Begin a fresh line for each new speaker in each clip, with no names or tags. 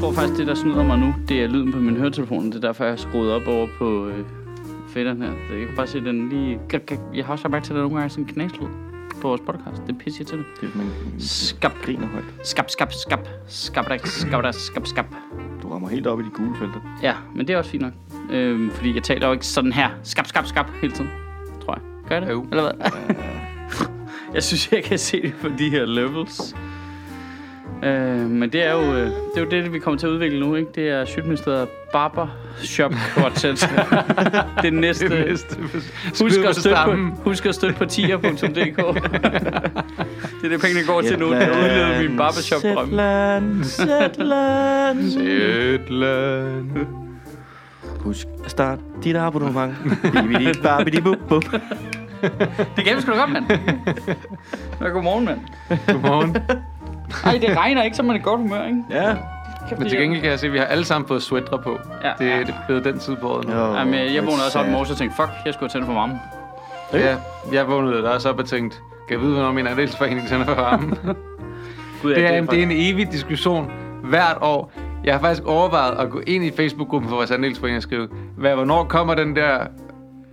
tror faktisk, det der snyder mig nu, det er lyden på min høretelefon. Det er derfor, jeg har skruet op over på øh, fætteren her. Jeg kan bare se den lige... Jeg har også mærke til, at der nogle gange sådan en knaslyd på vores podcast. Det er pisse til det.
Det er, man
Skab,
griner højt.
skab, skab, skab, skab, skab, skab, skab, skab.
Du rammer helt op i de gule felter.
Ja, men det er også fint nok. Øhm, fordi jeg taler jo ikke sådan her. Skab, skab, skab hele tiden. Tror jeg. Gør jeg det?
Jo.
Eller hvad? jeg synes, jeg kan se det på de her levels. Øh, men det er, jo, øh, det er jo det, vi kommer til at udvikle nu, ikke? Det er Sjøtministeriet Barber Shop Quartet. det næste.
Det næste.
Husk at, støtte på, husk at støtte på tier.dk. det er det, pengene går til nu. Det er udledet min barbershop-drøm.
Zetland, Zetland.
Zetland.
Husk at starte dit abonnement. Bibidi, babidi, bub, bub.
Det kan vi sgu da godt, mand. Ja, godmorgen, mand.
Godmorgen.
Ej, det regner ikke, så man er i godt humør, ikke?
Ja.
Men til
det-
gengæld kan jeg se, at vi har alle sammen fået sweatre på.
Ja.
Det, det er blevet den tid på året nu.
Jo,
Jamen, jeg
it's
vågnede også op i morges og tænkte, fuck, jeg skulle have tændt for varmen.
Ja, jeg vågnede der også op og tænkte, kan jeg vide, hvornår min andelsforening tænder for varmen?
Gud,
det, er,
faktisk-
det er en evig diskussion hvert år. Jeg har faktisk overvejet at gå ind i Facebook-gruppen for vores andelsforening og skrive, hvad, hvornår kommer den der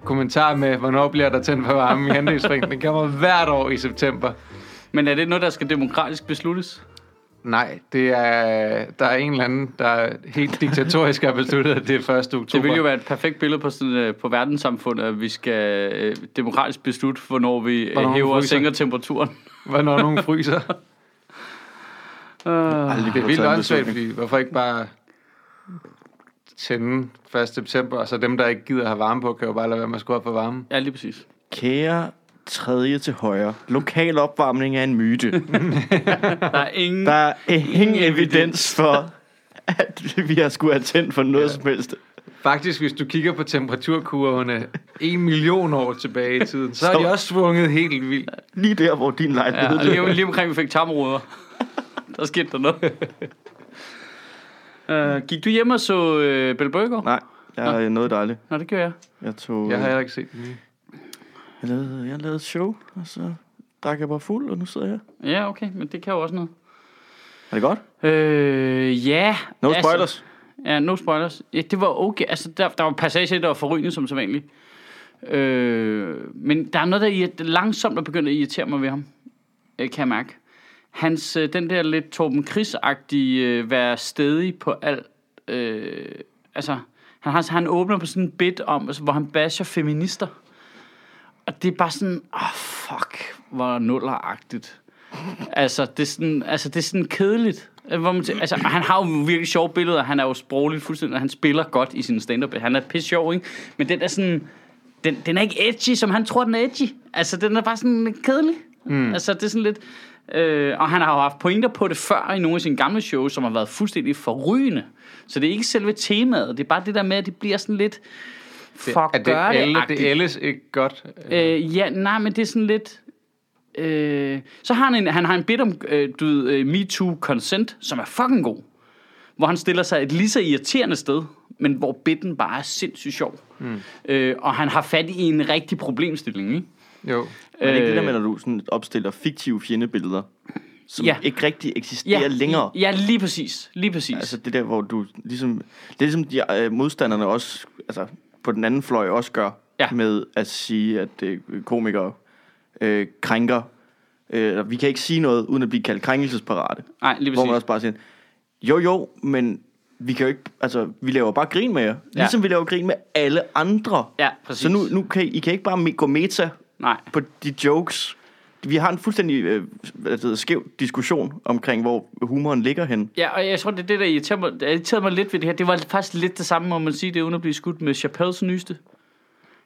kommentar med, hvornår bliver der tændt for varmen i andelsforeningen? Den kommer hvert år i september.
Men er det noget, der skal demokratisk besluttes?
Nej, det er, der er en eller anden, der helt diktatorisk har besluttet, at det er 1. oktober.
Det vil jo være et perfekt billede på, sådan, øh, på verdenssamfundet, at vi skal øh, demokratisk beslutte, hvornår vi øh,
Hvornår vi
hæver og sænker temperaturen.
Hvornår nogen fryser.
Uh,
Det er vildt åndssvagt, fordi hvorfor ikke bare tænde 1. september, og så dem, der ikke gider have varme på, kan jo bare lade være med at skrue op for varmen.
ja, lige præcis.
Kære tredje til højre. Lokal opvarmning er en myte.
Der er ingen...
Der er ingen evidens for, at vi har skulle have tændt for noget som helst.
Faktisk, hvis du kigger på temperaturkurvene en million år tilbage i tiden, så er
Så-
de også svunget helt vildt.
Lige der, hvor din
Ja,
lejlighed
og lige, lige omkring vi fik tarmruder. der skete der noget. uh, gik du hjem og så uh, Bill Burger?
Nej, jeg er noget dejligt.
Nå, det gør jeg.
Jeg tog...
Jeg har heller ikke set den.
Jeg lavede, jeg lavede et show, og så drak jeg bare fuld, og nu sidder jeg.
Ja, okay, men det kan jo også noget.
Er det godt?
Øh, ja.
No spoilers.
Ja, no spoilers. Ja, det var okay. Altså, der, der var passager, der var forrygende som sædvanligt. Øh, men der er noget, der irrit- langsomt er begyndt at irritere mig ved ham. Øh, kan jeg mærke. Hans, øh, den der lidt Torben Chris-agtige, øh, være stedig på alt. Øh, altså, han, har, han åbner på sådan en bit om, altså, hvor han basher feminister. Og det er bare sådan, åh, oh, fuck, hvor nulleragtigt. Altså, det er sådan, altså, det er sådan kedeligt. Hvor man tæ- altså, han har jo virkelig sjove billeder. Han er jo sprogligt fuldstændig, og han spiller godt i sin stand-up. Han er pisse sjov, ikke? Men den er sådan... Den, den er ikke edgy, som han tror, den er edgy. Altså, den er bare sådan kedelig. Mm. Altså, det er sådan lidt... Øh, og han har jo haft pointer på det før i nogle af sine gamle shows, som har været fuldstændig forrygende. Så det er ikke selve temaet. Det er bare det der med, at det bliver sådan lidt... Fuck,
er det, alle, det er ellers ikke godt?
Øh, ja, nej, men det er sådan lidt... Øh, så har han en, han har en bit om, øh, du ved, øh, MeToo Consent, som er fucking god. Hvor han stiller sig et lige så irriterende sted, men hvor bitten bare er sindssygt sjov. Mm. Øh, og han har fat i en rigtig problemstilling, ikke?
Jo.
Er det ikke det der
Øh,
med, når du sådan opstiller fiktive fjendebilleder, som
Ja.
ikke rigtig eksisterer
ja,
længere?
Ja, lige præcis. Lige præcis.
Altså det der, hvor du ligesom... Det er ligesom de øh, modstanderne også, altså på den anden fløj også gør,
Ja.
med at sige, at øh, komikere øh, krænker. Øh, vi kan ikke sige noget, uden at blive kaldt krænkelsesparate.
Nej, lige
Hvor man
præcis.
også bare siger, jo jo, men vi kan jo ikke, altså vi laver bare grin med jer.
Ja.
Ligesom vi laver grin med alle andre.
Ja, præcis.
Så nu, nu kan I, I kan ikke bare gå meta
Nej.
på de jokes. Vi har en fuldstændig øh, hedder, skæv diskussion omkring, hvor humoren ligger hen.
Ja, og jeg tror, det er det, der irriterer mig, der irriterede mig lidt ved det her. Det var faktisk lidt det samme, må man sige, det er uden at blive skudt med Chappelles nyeste.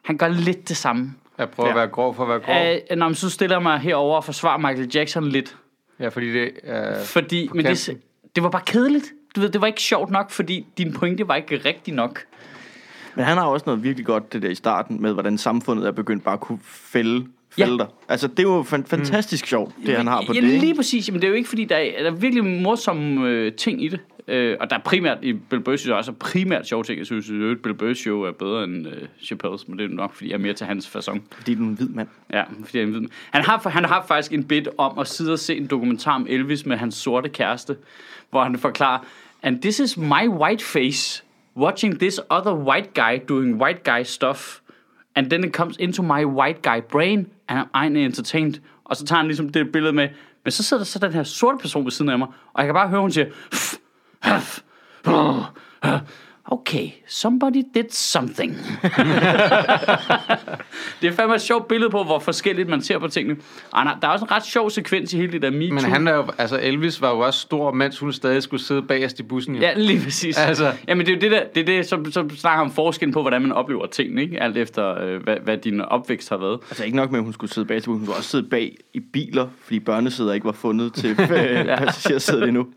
Han gør lidt det samme.
Jeg prøver
Ja.
at være grov for at være grov.
Øh, når man så stiller mig herover og forsvarer Michael Jackson lidt.
Ja, fordi det er...
Fordi, men det, det var bare kedeligt. Du ved, det var ikke sjovt nok, fordi din pointe var ikke rigtig nok.
Men han har også noget virkelig godt, det der i starten, med hvordan samfundet er begyndt bare at kunne fælde, fælde
Ja.
Altså, det er jo fan- fantastisk sjovt, det han har på
ja,
det.
lige
Ikke?
præcis. Men det er jo ikke, fordi der er, der er virkelig morsomme øh, ting i det. Øh, og der er primært, i Bill Burr synes jeg også, er primært sjove ting. Jeg synes, at Bill Burr show er bedre end øh, Chappelle's, men det er nok, fordi jeg er mere til hans façon.
Fordi du er en hvid mand.
Ja, fordi jeg er en hvid mand. han har, han har faktisk en bit om at sidde og se en dokumentar om Elvis med hans sorte kæreste, hvor han forklarer, And this is my white face watching this other white guy doing white guy stuff. And then it comes into my white guy brain, and I'm entertained. Og så tager han ligesom det billede med, men så sidder der så den her sorte person ved siden af mig, og jeg kan bare høre, hun siger, okay, somebody did something. det er fandme et sjovt billede på, hvor forskelligt man ser på tingene. Og der er også en ret sjov sekvens i hele det der MeToo.
Men han er jo, altså Elvis var jo også stor, mens hun stadig skulle sidde bagerst i bussen. Jo.
Ja, lige præcis.
Altså.
Jamen, det er jo det der, det er det, som, som snakker om forskellen på, hvordan man oplever tingene, ikke? Alt efter, øh, hvad, hvad din opvækst har været.
Altså ikke nok med, at hun skulle sidde bag til hun skulle også sidde bag i biler, fordi børnesæder ikke var fundet til øh, passagersædet endnu.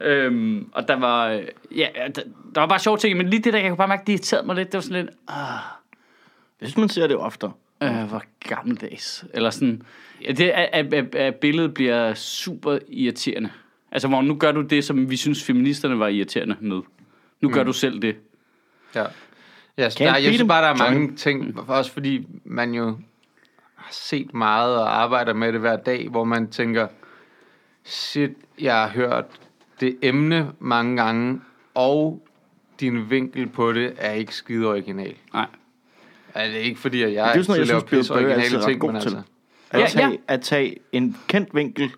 Øhm, og der var, ja, der, der var bare sjove ting, men lige det der, jeg kunne bare mærke, det irriterede mig lidt. Det var sådan lidt,
Jeg synes, man ser det oftere.
øh, hvor gammeldags. Eller sådan, ja, det at, at, at billedet bliver super irriterende. Altså, hvor nu gør du det, som vi synes, feministerne var irriterende med. Nu gør du selv det.
Ja. Ja, så der, jeg synes bare, der er
John.
mange ting, også fordi man jo har set meget og arbejder med det hver dag, hvor man tænker, shit, jeg har hørt det emne mange gange, og din vinkel på det er ikke skide original.
Nej.
Altså, det er ikke fordi, at jeg
Det er sådan jeg
laver
er
pisse originale ting, men
til.
altså,
At,
Ja,
tage,
ja.
at tage en kendt vinkel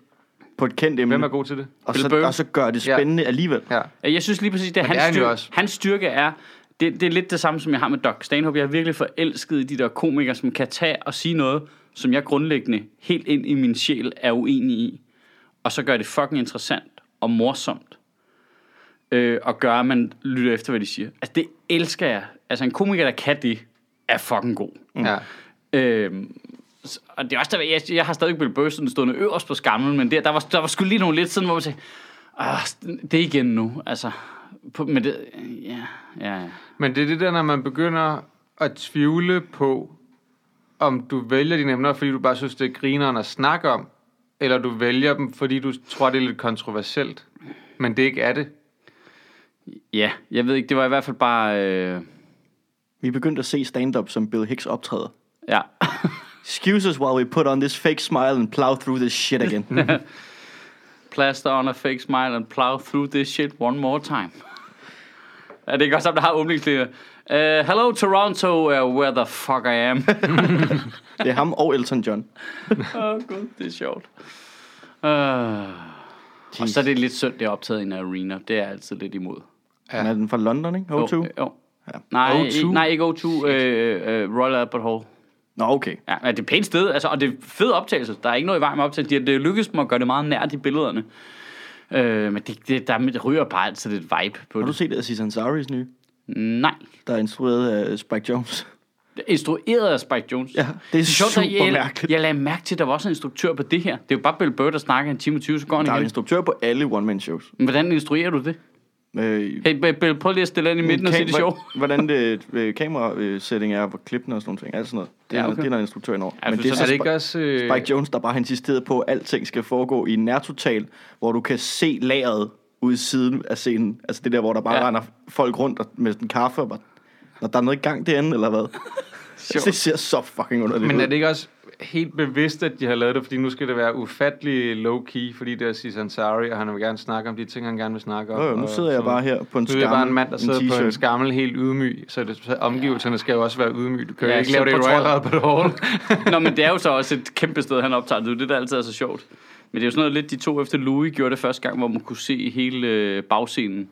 på et kendt emne,
hvem er god til det?
og,
Bill
så,
Burr?
og så gør det
Ja.
spændende alligevel.
Ja.
Jeg synes lige præcis, det er
det
hans,
er han jo
styrke,
også.
hans styrke er, det, det er lidt det samme, som jeg har med Doc Stanhope. Jeg er virkelig forelsket i de der komikere, som kan tage og sige noget, som jeg grundlæggende helt ind i min sjæl er uenig i. Og så gør det fucking interessant og morsomt. Øh, og gør, at man lytter efter, hvad de siger. Altså, det elsker jeg. Altså, en komiker, der kan det, er fucking god.
Ja.
Øhm, s- og det er også der, jeg, jeg har stadig Bill sådan stående øverst på skamlen, men der, der, var, der var sgu lige nogle lidt sådan, hvor man sagde, ah, det er igen nu, altså. På, men det, ja, ja, ja.
Men det er det der, når man begynder at tvivle på, om du vælger dine emner, fordi du bare synes, det er grineren at snakke om, eller du vælger dem, fordi du tror, det er lidt kontroversielt. Men det ikke er det.
Ja, jeg ved ikke, det var i hvert fald bare, øh,
Vi er begyndt at se stand-up, som Bill Hicks optræder.
ja.
Excuse us while we put on this fake smile and plow through this shit again.
Plaster on a fake smile and plow through this shit one more time. Er det ikke også, der har åbningslinjer? Uh, hello Toronto, uh, where the fuck I am.
det er ham og Elton John.
Åh oh, gud, det er sjovt. Uh, og så er det lidt synd, det er optaget i en arena. Det er jeg altid lidt imod.
Ja. Er den fra London, ikke? O2?
Jo, jo.
Ja.
Nej,
O2?
ikke, nej, ikke O2. Øh, øh, Royal Albert Hall.
Nå, okay.
Ja, men det er et pænt sted, altså, og det er fed optagelse. Der er ikke noget i vejen med optagelsen. Det, lykkedes dem at gøre det meget nært i billederne. Øh, men det, det, der ryger bare altid lidt vibe på
Har du
det.
set Aziz Ansari's nye?
Nej.
Der er instrueret af Spike Jones.
Instrueret af Spike Jones.
Ja, det er
sjovt,
super
jeg,
mærkeligt.
Jeg lagde mærke til, at der var også en instruktør på det her. Det er jo bare Bill Burr, der snakker en time og 20, så går han
Der er
igen.
instruktør på alle one-man-shows.
Men hvordan instruerer du det?
Øh,
Hey, Bill- prøv lige at stille ind i midten og se det sjov.
Hvordan det øh, kamera-setting er, hvor klippene og sådan nogle ting. Alt sådan noget. Det er,
Ja, okay.
det er der en instruktør indover.
Ja,
Men det er
så
Er det ikke også... Øh,
Spike Jones, der bare har insisteret på, at alting skal foregå i nærtotal, hvor du kan se lageret ude i siden af scenen. Altså det der, hvor der bare
Ja.
render folk rundt og, med sådan kaffe. Og bare, når der er noget i gang derinde, eller hvad? det ser så fucking underligt
Men er det ikke også helt bevidst, at de har lavet det, fordi nu skal det være ufattelig low-key, fordi det er Aziz Ansari, og han vil gerne snakke om de ting, han gerne vil snakke om.
Jo, jo, nu
og
sidder jeg
sådan
bare her på en
Nu er bare en mand, der
skammel,
sidder på en
t-shirt.
skammel helt ydmyg, så, det, så omgivelserne skal jo også være ydmyge. Du kan jo
Ja,
ikke lave det i Royal. Albert Hall.
Nå, men det er jo så også et kæmpe sted, han optager. Det er det, der altid er så sjovt. Men det er jo sådan noget lidt, de to efter Louis gjorde det første gang, hvor man kunne se hele øh, bagscenen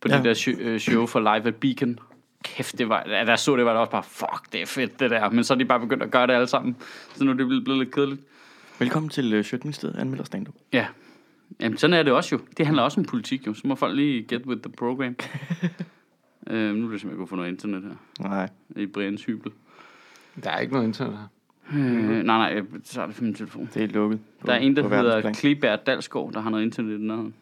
på ja. Det der show, øh, show for Live at Beacon. Kæft, det var, da jeg så det, var det også bare, fuck, det er fedt, det der. Men så er de bare begyndt at gøre det alle sammen. Så nu er det blevet, blevet lidt kedeligt.
Velkommen til uh, Sjøtministeriet, anmelder stand-up.
Ja. Jamen, sådan er det også jo. Det handler også om politik jo. Så må folk lige get with the program. øh, nu er det simpelthen ikke kunne få noget internet her.
Nej,
I Brians hybel.
Der er ikke noget internet her.
Øh, nej, nej, jeg tager det fra min telefon.
det er lukket. På,
Der er en, der hedder. Klebert Dalsgaard, der har noget internet i den anden.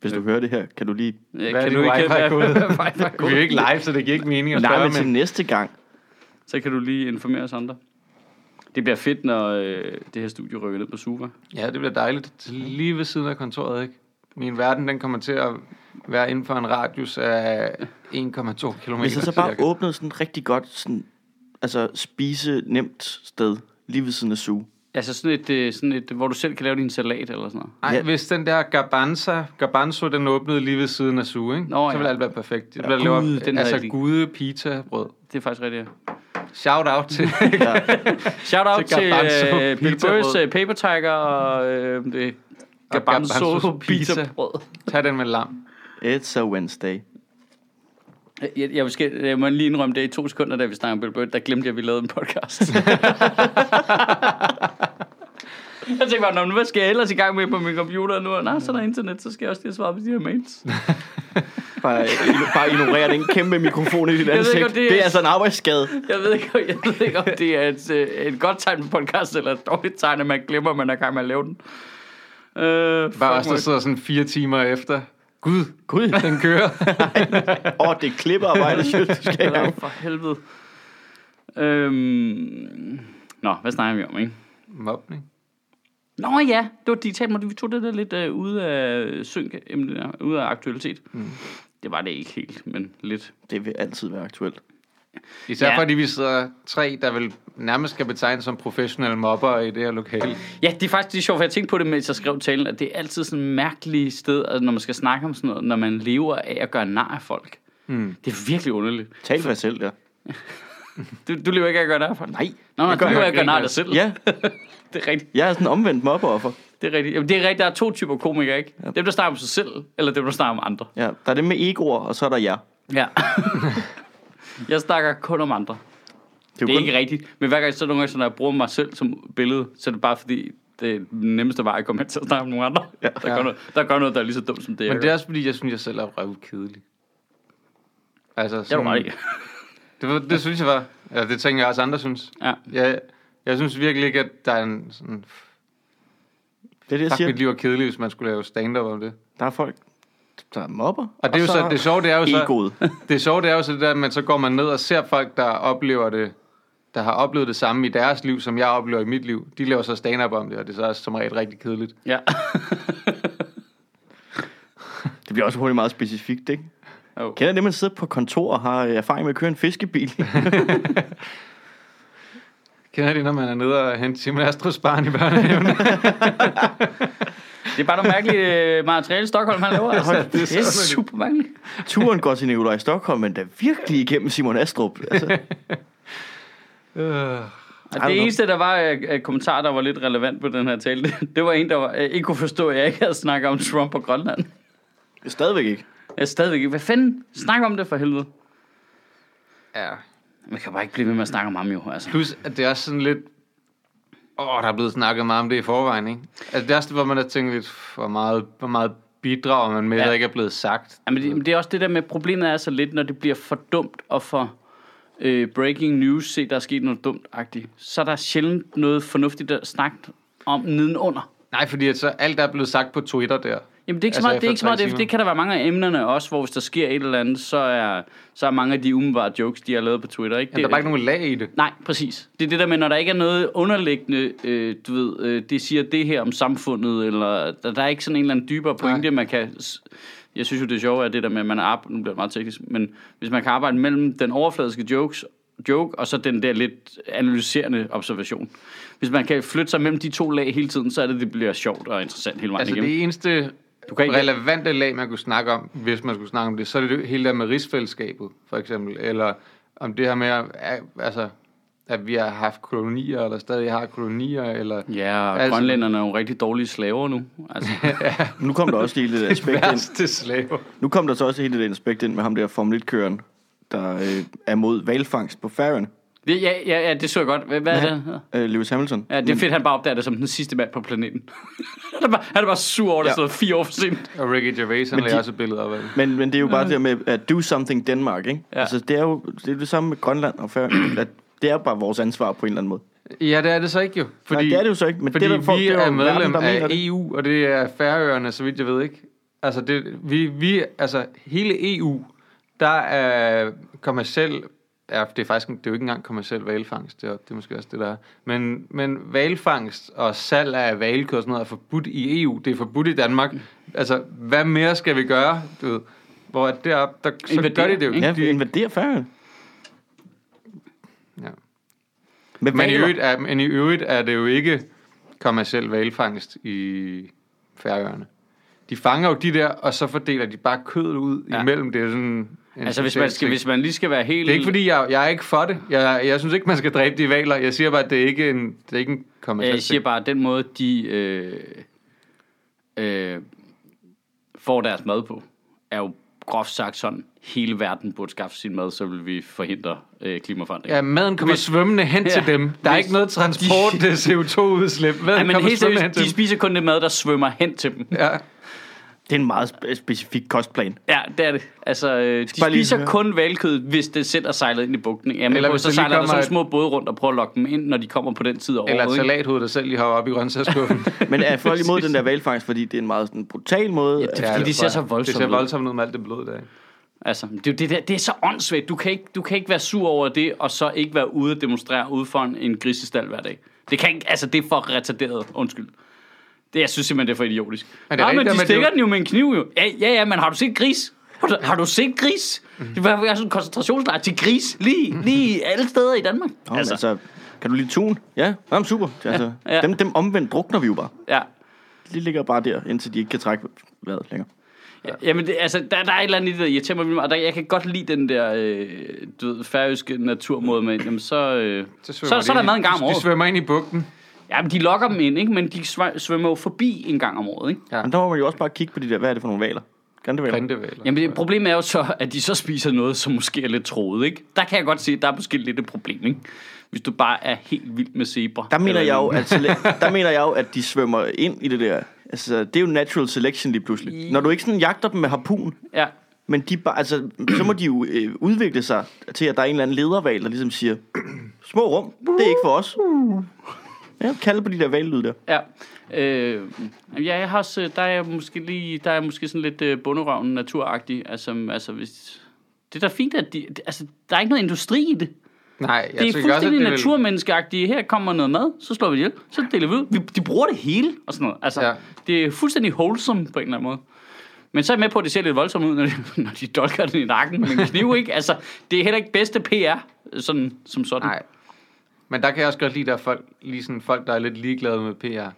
Hvis du hører det her, kan du lige...
Ja,
Hvad
kan
det
du ikke?
Vi er jo ikke live, så det giver ikke mening at
Nej,
spørge,
men til
men...
næste gang.
Så kan du lige informere os andre. Det bliver fedt, når øh, det her studie rykker ned på Suva.
Ja, det bliver dejligt. Det er Lige ved siden af kontoret, ikke? Min verden, den kommer til at være inden for en radius af 1,2 km.
Hvis jeg så bare åbnede sådan rigtig godt, sådan, altså spise nemt sted, lige ved siden af Zoo.
Altså sådan et, øh, sådan et, hvor du selv kan lave din salat eller sådan noget.
Nej,
Ja.
ja. hvis den der Garbanza, Garbanzo, den åbnede lige ved siden af Sue, ikke?
Nå,
så
ja.
vil alt være perfekt. Det
Ja,
bliver lavet,
Gud, den
altså gude pita brød.
Det er faktisk rigtigt. ja.
Shout out til
Shout out
Til
til,
Garbanzo
øh, Bill. Burrs uh, Paper Tiger og øh, det Garbanzo
Garbanzos pizza.
pizza brød.
Tag den med lam.
It's a Wednesday.
Jeg, jeg, skal, jeg må lige indrømme det i to sekunder, da vi snakker om Bill Burr, der glemte jeg, at vi lavede en podcast. jeg tænkte bare, "Nå, men hvad skal jeg ellers i gang med på min computer nu? Nej, så er der internet, så skal jeg også lige have svaret på de her mails.
Bare, bare ignorere den kæmpe mikrofon i dit
ikke,
ansigt.
om det er-
det er altså en arbejdsskade.
Jeg ved ikke, jeg ved ikke om det er et, øh, et godt tegn på podcast, eller et dårligt tegn, at man glemmer, at man er i gang med at lave den. Øh,
Bare os, der sidder sådan fire timer efter. Gud,
Gud,
den kører.
åh, det er klippearbejde, synes du skal gang.
for helvede. Øhm... Nå, hvad snakker vi om, ikke?
Mobning.
Nå ja, det var digitalt, men vi tog det der lidt øh, ude af synk, ude af aktualitet. Mm. Det var det ikke helt, men lidt.
Det vil altid være aktuelt.
Især
ja.
fordi vi sidder tre, der vil nærmest skal betegnes som professionelle mobber i det her lokale.
Ja, det er faktisk det er sjovt, for jeg tænkte på det, mens jeg skrev talen, at det er altid sådan et mærkeligt sted, når man skal snakke om sådan noget, når man lever af at gøre nar af folk.
Mm.
Det er virkelig underligt.
Tal for jer selv, der.
Du, du lever ikke af at gøre nar af folk?
Nej.
Nå, nej,
jeg
du
gør
lever af at gøre nar af dig selv.
Ja,
Det er rigtigt.
jeg er sådan en omvendt mobberoffer.
Det er rigtigt. Jamen, det er rigtigt. Der er to typer komikere, ikke? Dem, der snakker om sig selv, eller dem, der snakker om andre.
Ja, der er det med egoer, og så er der jer.
Ja. jeg snakker kun om andre.
Det er,
Det er ikke rigtigt. Men hver gang, så nogle gange, så når jeg bruger mig selv som billede, så er det bare fordi, det er den nemmeste vej at komme hen til at snakke om nogle andre. Ja. Der, gør
Ja.
noget, der gør noget, der er lige så dumt som det, jeg
Men det er
gør.
også fordi, jeg synes, jeg selv er røvkedelig. Altså,
Det er du
sådan,
ret i.
det, var- det synes jeg var. Ja, det tænker jeg også andre synes.
Ja.
Jeg, jeg synes virkelig ikke, at der er en sådan...
det, er det jeg siger.
mit liv er kedeligt, hvis man skulle lave stand-up om det.
Der er folk, der er mobber.
Og det er jo så, det sjove, det er jo så,
Egoet.
det sjove, det er jo så det der, men så går man ned og ser folk, der oplever det, der har oplevet det samme i deres liv, som jeg oplever i mit liv. De laver så stand-up om det, og det er så også som regel rigtig kedeligt.
Ja.
Det bliver også hurtigt meget specifikt, ikke?
Oh.
Kender det, man sidder på kontor og har erfaring med at køre en fiskebil?
Kender det, når man er nede og hente Simon Astros barn i børnehaven?
Det er bare noget mærkeligt øh, materiale, i Stockholm han laver. Altså. Det er
kæft.
super mærkeligt.
Turen går til Nikolaj Stockholm, men der er virkelig igennem Simon Astrup. Altså,
øh.
Og det eneste, der var af af kommentarer, der var lidt relevant på den her tale, det, det var en, der var, øh, ikke kunne forstå, at jeg ikke havde snakket om Trump og Grønland.
stadigvæk ikke.
Jeg er stadigvæk ikke. Hvad fanden? Snak om det for helvede.
Ja.
Man kan bare ikke blive ved med at snakke om ham jo. Altså.
Plus, at det er også sådan lidt... Åh, der er blevet snakket meget om det i forvejen, ikke? Altså, det er også, hvor man har tænkt lidt, hvor meget, hvor meget bidrager man med,
Ja.
ja. der ikke er blevet sagt.
Jamen, det, men det er også det der med, problemet er så lidt, når det bliver for dumt og for øh, breaking news, se, der er sket noget dumt-agtigt, så er der sjældent noget fornuftigt at snakke om nedenunder.
Nej, fordi at så alt er blevet sagt på Twitter der.
Jamen, det er ikke så
Altså,
meget, det, er ikke så meget det, det kan der være mange af emnerne også, hvor hvis der sker et eller andet, så er, så er mange af de umiddelbare jokes, de har lavet på Twitter, ikke?
Ja, der er bare ikke nogen lag i det.
Nej, præcis. Det er det der med, når der ikke er noget underliggende, øh, du ved, øh, det siger det her om samfundet, eller der, der er ikke sådan en eller anden dybere pointe, man kan... Jeg synes jo, det er sjovt, at det der med, at man arbejder, nu bliver det meget teknisk, men hvis man kan arbejde mellem den overfladiske jokes, joke, og så den der lidt analyserende observation. Hvis man kan flytte sig mellem de to lag hele tiden, så er det, det bliver sjovt og interessant hele vejen
Altså
igennem.
det eneste
Du kan ikke-
relevante lag, man kunne snakke om, hvis man skulle snakke om det, så er det det hele der med rigsfællesskabet, for eksempel. Eller om det her med, altså, at vi har haft kolonier, eller stadig har kolonier, eller...
Ja, og
Altså-
grønlænderne er jo rigtig dårlige slaver nu. Altså,
Nu kom der også lige lidt aspekt ind.
Værste slaver.
Nu kom der så også helt et aspekt ind med ham der Formel 1-køren, der øh, er mod valfangst på Færøerne.
det, ja, ja, ja, det så jeg godt. Hvad, hvad er det?
Øh, Lewis Hamilton.
Ja, det er fedt, han bare opdager det som den sidste mand på planeten. han, er bare, han er bare sur over, at det
Ja.
ja. fire år for sent.
Og Ricky Gervais, han
de-
også et billede op af det.
Men, men det er jo bare det der med at do something Denmark, ikke?
Ja.
Altså, det er jo det, er det samme med Grønland og Færøerne. At det er bare vores ansvar på en eller anden måde.
Ja, det er det så ikke jo.
Fordi, Nej, det er det jo så ikke. Men
Fordi
det, der folk,
vi
det er,
er
jo
medlem
verden,
af
det.
EU, og det er Færøerne, så vidt jeg ved ikke. Altså, det, vi, vi, altså hele EU, der er kommersiel, ja, det er faktisk det er jo ikke engang kommersiel valfangst, det er, det er måske også det, der er. Men, men valfangst og salg af valkød og sådan noget er forbudt i EU, det er forbudt i Danmark. Altså, hvad mere skal vi gøre, du ved? Hvor at deroppe, der, så
Invadere,
gør de det jo
ikke?
Ja,
De-
vi invaderer Færøerne.
Ja.
Med
Men i, øvrigt er, men i øvrigt er det jo ikke kommersiel valfangst i Færøerne. De fanger jo de der, og så fordeler de bare kødet ud
Ja.
imellem. Det er sådan en
Altså, hvis man, skal, hvis man lige skal være helt...
Det er ikke fordi, jeg, jeg er ikke for det. Jeg, jeg synes ikke, man skal dræbe de valer. Jeg siger bare, at det er ikke en, det er ikke en kommersiel
Jeg siger bare, at den måde, de øh, øh, får deres mad på, er jo groft sagt sådan, hele verden burde skaffe sin mad, så vil vi forhindre øh, klimaforandring.
Ja, maden kommer
Hvis-
svømmende hen
Ja,
til dem. Der er ikke noget transport til CO2-udslip. Maden
Ja, men helt seriøst, de spiser kun det mad, der svømmer hen til dem.
dem. Ja.
Det er en meget spe- specifik kostplan.
Ja, det er det. Altså, øh, de
bare lige
spiser
høre.
kun valkød, hvis det selv er sejlet ind i bugten.
Eller
Eller
hvis
så
der lige
sejler der
kommer
sådan
et-
små både rundt og prøver at lokke dem ind, når de kommer på den tid af
Eller et
året. ikke?
salathoved, der selv lige har oppe i grøntsagsskuffen.
Men er folk imod den der valfangst, fordi det er en meget sådan, brutal måde?
Ja, det er fordi, de ser så voldsomt
Det ser
ud.
voldsomt ud med alt det blod der.
Altså, det, er jo det, der, det er så åndssvagt. Du kan, ikke, du kan ikke være sur over det, og så ikke være ude og demonstrere ude for en, en grisestal hver dag. Det kan ikke, altså, det er for retarderet. Undskyld. Det, jeg synes simpelthen, det er for idiotisk.
Men det er
Nej, men
rigtigt,
de
men det er
stikker
jo-
den jo med en kniv, jo. Ja, ja, ja, men har du set gris? Har du, har du set gris? Det var sådan en koncentrationslejr til gris, lige, lige alle steder i Danmark.
Oh, altså. altså, kan du lide tun? Ja, Jamen, super. Altså,
Ja.
ja. dem, dem omvendt drukner vi jo bare.
Ja.
De ligger bare der, indtil de ikke kan trække vejret længere.
Ja. Jamen, det, altså, der, der er et eller andet i det, der irriterer mig meget. Der, jeg kan godt lide den der, øh, du ved, færøske naturmåde med, jamen, så, øh, så, så,
svømmer
så, er
de
der mad en gang om
De, de
året.
svømmer ind i bugten.
Ja, men de lokker dem ind, ikke? Men de sv- svømmer jo forbi en gang om året, ikke?
Ja.
Men der må man jo også bare kigge på de der, hvad er det for nogle valer?
Grindevaler.
Jamen, det, problemet er jo så, at de så spiser noget, som måske er lidt troet, ikke? Der kan jeg godt se, at der er måske lidt et problem, ikke? Hvis du bare er helt vild med zebra.
Der mener, jeg jo, at sele- der mener jeg jo, at de svømmer ind i det der. Altså, det er jo natural selection lige pludselig. Når du ikke sådan jagter dem med harpun,
Ja,
men de bare, altså, så må de jo øh, udvikle sig til, at der er en eller anden lederval, der ligesom siger, små rum, det er ikke for os. Ja, kalde på de der vallyd der.
ja. Øh, ja, jeg har også, der er jeg måske lige, der er jeg måske sådan lidt øh, bunderøven naturagtig. Altså, altså hvis, det er da fint, at de, altså, der er ikke noget industri i det.
Nej, jeg
det er
også,
fuldstændig
vil-
naturmenneskeagtigt. Her kommer noget mad, så slår vi det ihjel, så deler vi ud. Vi, de bruger det hele og sådan noget. Altså. Ja. det er fuldstændig wholesome på en eller anden måde. Men så er jeg med på, at det ser lidt voldsomt ud, når de, når de dolker den i nakken med en kniv, ikke? Altså, det er heller ikke bedste PR, sådan, som sådan.
Nej. Men der kan jeg også godt lide, der er folk, lige sådan folk, der er lidt ligeglade med PR.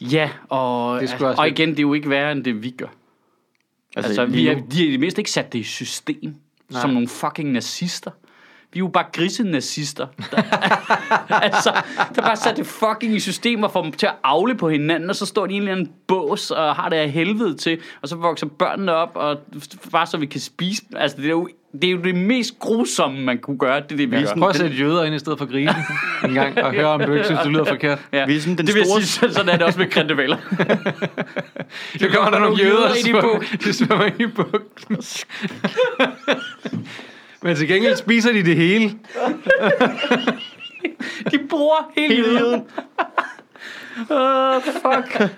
Ja, og,
Det også
og igen, det er jo ikke værre, end det vi gør. Altså, altså vi er, de har i det mindste ikke sat det i system. Nej. som nogle fucking nazister. Vi er jo bare grisenazister. Der, altså, der bare sat det fucking i system og får dem til at afle på hinanden, og så står de i en eller anden bås og har det af helvede til, og så vokser børnene op, og bare så vi kan spise. dem. Altså, det er jo det, er jo det mest grusomme, man kunne gøre. Det det, vi gør.
Prøv at sætte jøder ind i stedet for grise en gang, og høre, om du ikke synes, det lyder forkert.
Ja.
Vi er sådan den
det vil
store-
jeg sige, sådan er det også med grindevaler.
Så kommer der nogle jøder,
ind i bugten.
de svømmer ind i bugten. Men til gengæld spiser de det hele.
De bruger hele
Hele.
Åh, fuck.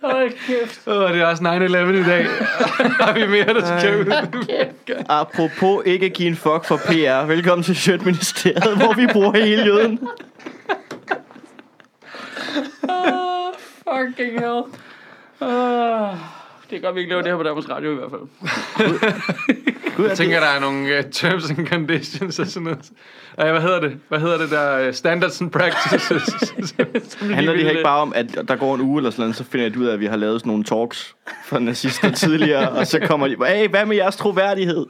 Hold kæft.
Åh, det er også 9-11 i dag. Har vi mere, der skal ud?
Apropos ikke at give en fuck for PR. Velkommen til Sjøtministeriet, hvor vi bruger hele jøden.
Åh, fucking hell. Åh, det er godt, vi ikke laver det her på Danmarks Radio i hvert fald.
Gud,
Jeg tænker, der er nogle uh, terms and conditions og sådan noget. Ej, hvad hedder det? Hvad hedder det der? Uh, standards and practices.
handler det her ikke bare om, at der går en uge eller sådan noget, så finder jeg ud af, at vi har lavet sådan nogle talks for nazister tidligere, og så kommer de, hey, hvad med jeres troværdighed?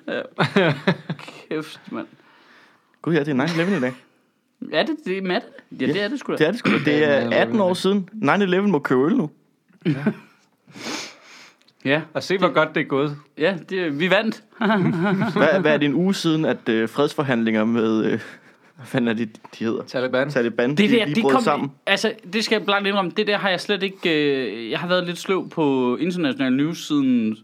Kæft, mand.
Gud ja, det er 9-11 i dag.
Er det det, Matt? Ja, det er det sgu da.
Det er det sgu da. Det er 18 år siden. 9-11 må købe øl nu.
Ja,
og se, hvor godt det er gået.
ja det, vi vandt.
Hvad, hvad er det en uge siden, at øh, fredsforhandlinger med, øh, hvad fanden er det, de hedder?
Taliban.
Taliban,
Det
de,
der,
de
det
brød
kom,
sammen.
altså, det skal jeg blankt indrømme, det der har jeg slet ikke, øh, jeg har været lidt sløv på international news siden,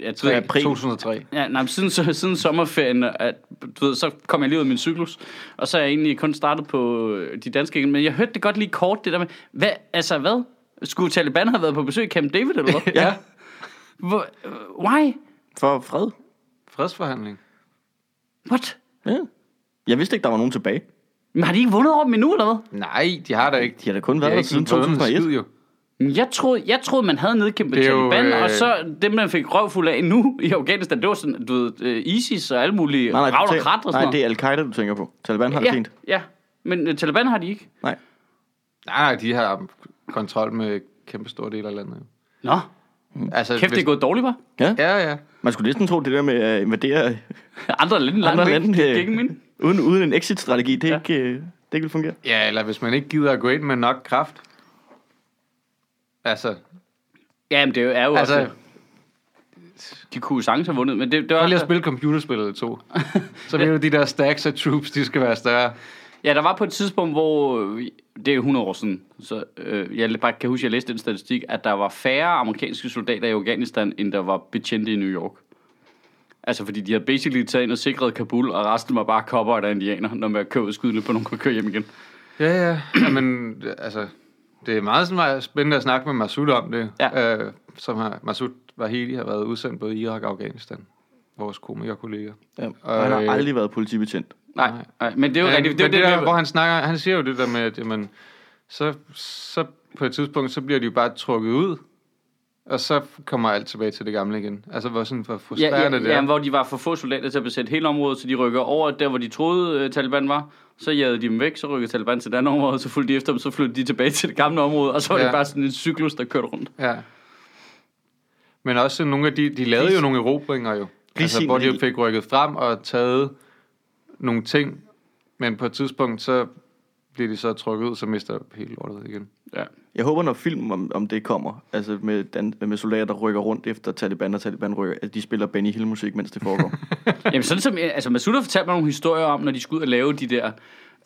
ja,
Så
tre,
april.
2003.
Ja, nej, siden, så, siden sommerferien, at, du ved, så kom jeg lige ud af min cyklus, og så er jeg egentlig kun startet på øh, de danske. Men jeg hørte det godt lige kort, det der med, hvad, altså hvad? Skulle Taliban have været på besøg i Camp David, eller hvad?
Ja,
Hvor, why?
for fred.
Fredsforhandling.
What?
Ja. Jeg vidste ikke, der var nogen tilbage.
Men har de ikke vundet over dem endnu, eller hvad?
Nej, de har da ikke.
De har da kun været der siden
vundet en
2001.
skid, jo.
Jeg troede, jeg troede, man havde nedkæmpet
Det
Taliban,
øh,
og så dem, man fik røvfuld af nu i Afghanistan, det var sådan, du ved, øh, ISIS og alle mulige
Nej, nej,
ravn
du
og
tænker-
krat og sådan
nej, det er Al-Qaida, du tænker på. Taliban har det
ja,
fint.
ja, men øh, Taliban har de ikke.
Nej.
Nej, nej, de har kontrol med kæmpe store dele af landet. jo.
Nå,
Altså,
kæft, det er gået dårligt, var.
Ja.
Ja, ja.
Man skulle næsten tro, det der med at invadere
Andre lande langt
Andre
væk.
lande,
Det er
øh,
ikke min.
uden, uden en exit-strategi, det,
Ja.
ikke, øh, det ikke vil fungere.
Ja, eller hvis man ikke gider at gå ind med nok kraft. Altså,
Ja, men det er jo
altså
også... De kunne jo sagtens have vundet, men det, det var...
prøv lige at spille computerspillet to. Så ved du, de der stacks af troops, de skal være større.
Ja, der var på et tidspunkt, hvor... øh, Det er 100 år siden, så øh, jeg bare kan huske, at jeg læste den statistik, at der var færre amerikanske soldater i Afghanistan, end der var betjente i New York. Altså, fordi de havde basically taget ind og sikret Kabul, og resten var bare kopper og indianer, når man købte skydende på nogen kunne køre hjem igen.
Ja, ja. ja men altså, det er meget sådan, spændende at snakke med Masud om det.
Ja.
Øh, som har, Masud var hele har været udsendt både i Irak og Afghanistan. Vores komikerkollega.
Ja. Og han har
Øh,
aldrig været politibetjent.
Nej, nej men det er jo
Ja,
rigtigt. Det,
det,
det, det,
der,
det,
hvor han snakker, han siger jo det der med, at jamen, så, så på et tidspunkt, så bliver de jo bare trukket ud, og så kommer alt tilbage til det gamle igen. Altså, hvor sådan hvor
Ja,
frustrerende
ja,
det er.
ja, hvor de var for få soldater til at besætte hele området, så de rykker over der, hvor de troede, uh, Taliban var. Så jagede de dem væk, så rykkede Taliban til et andet område, så fulgte de efter dem, så flyttede de tilbage til det gamle område, og så var ja.
Ja.
det bare sådan en cyklus, der kørte rundt.
Ja. Men også nogle af de, de lavede jo nogle erobringer jo. Altså, hvor de fik rykket frem og taget nogle ting, men på et tidspunkt, så bliver de så trukket ud, så mister hele lortet igen.
Ja.
Jeg håber, når film om, om det kommer, altså med, dan, med soldater, der rykker rundt efter Taliban, og Taliban rykker, at de spiller Benny Hill-musik, mens det foregår.
Jamen sådan som, altså Masud har fortalt mig nogle historier om, når de skulle ud og lave de der,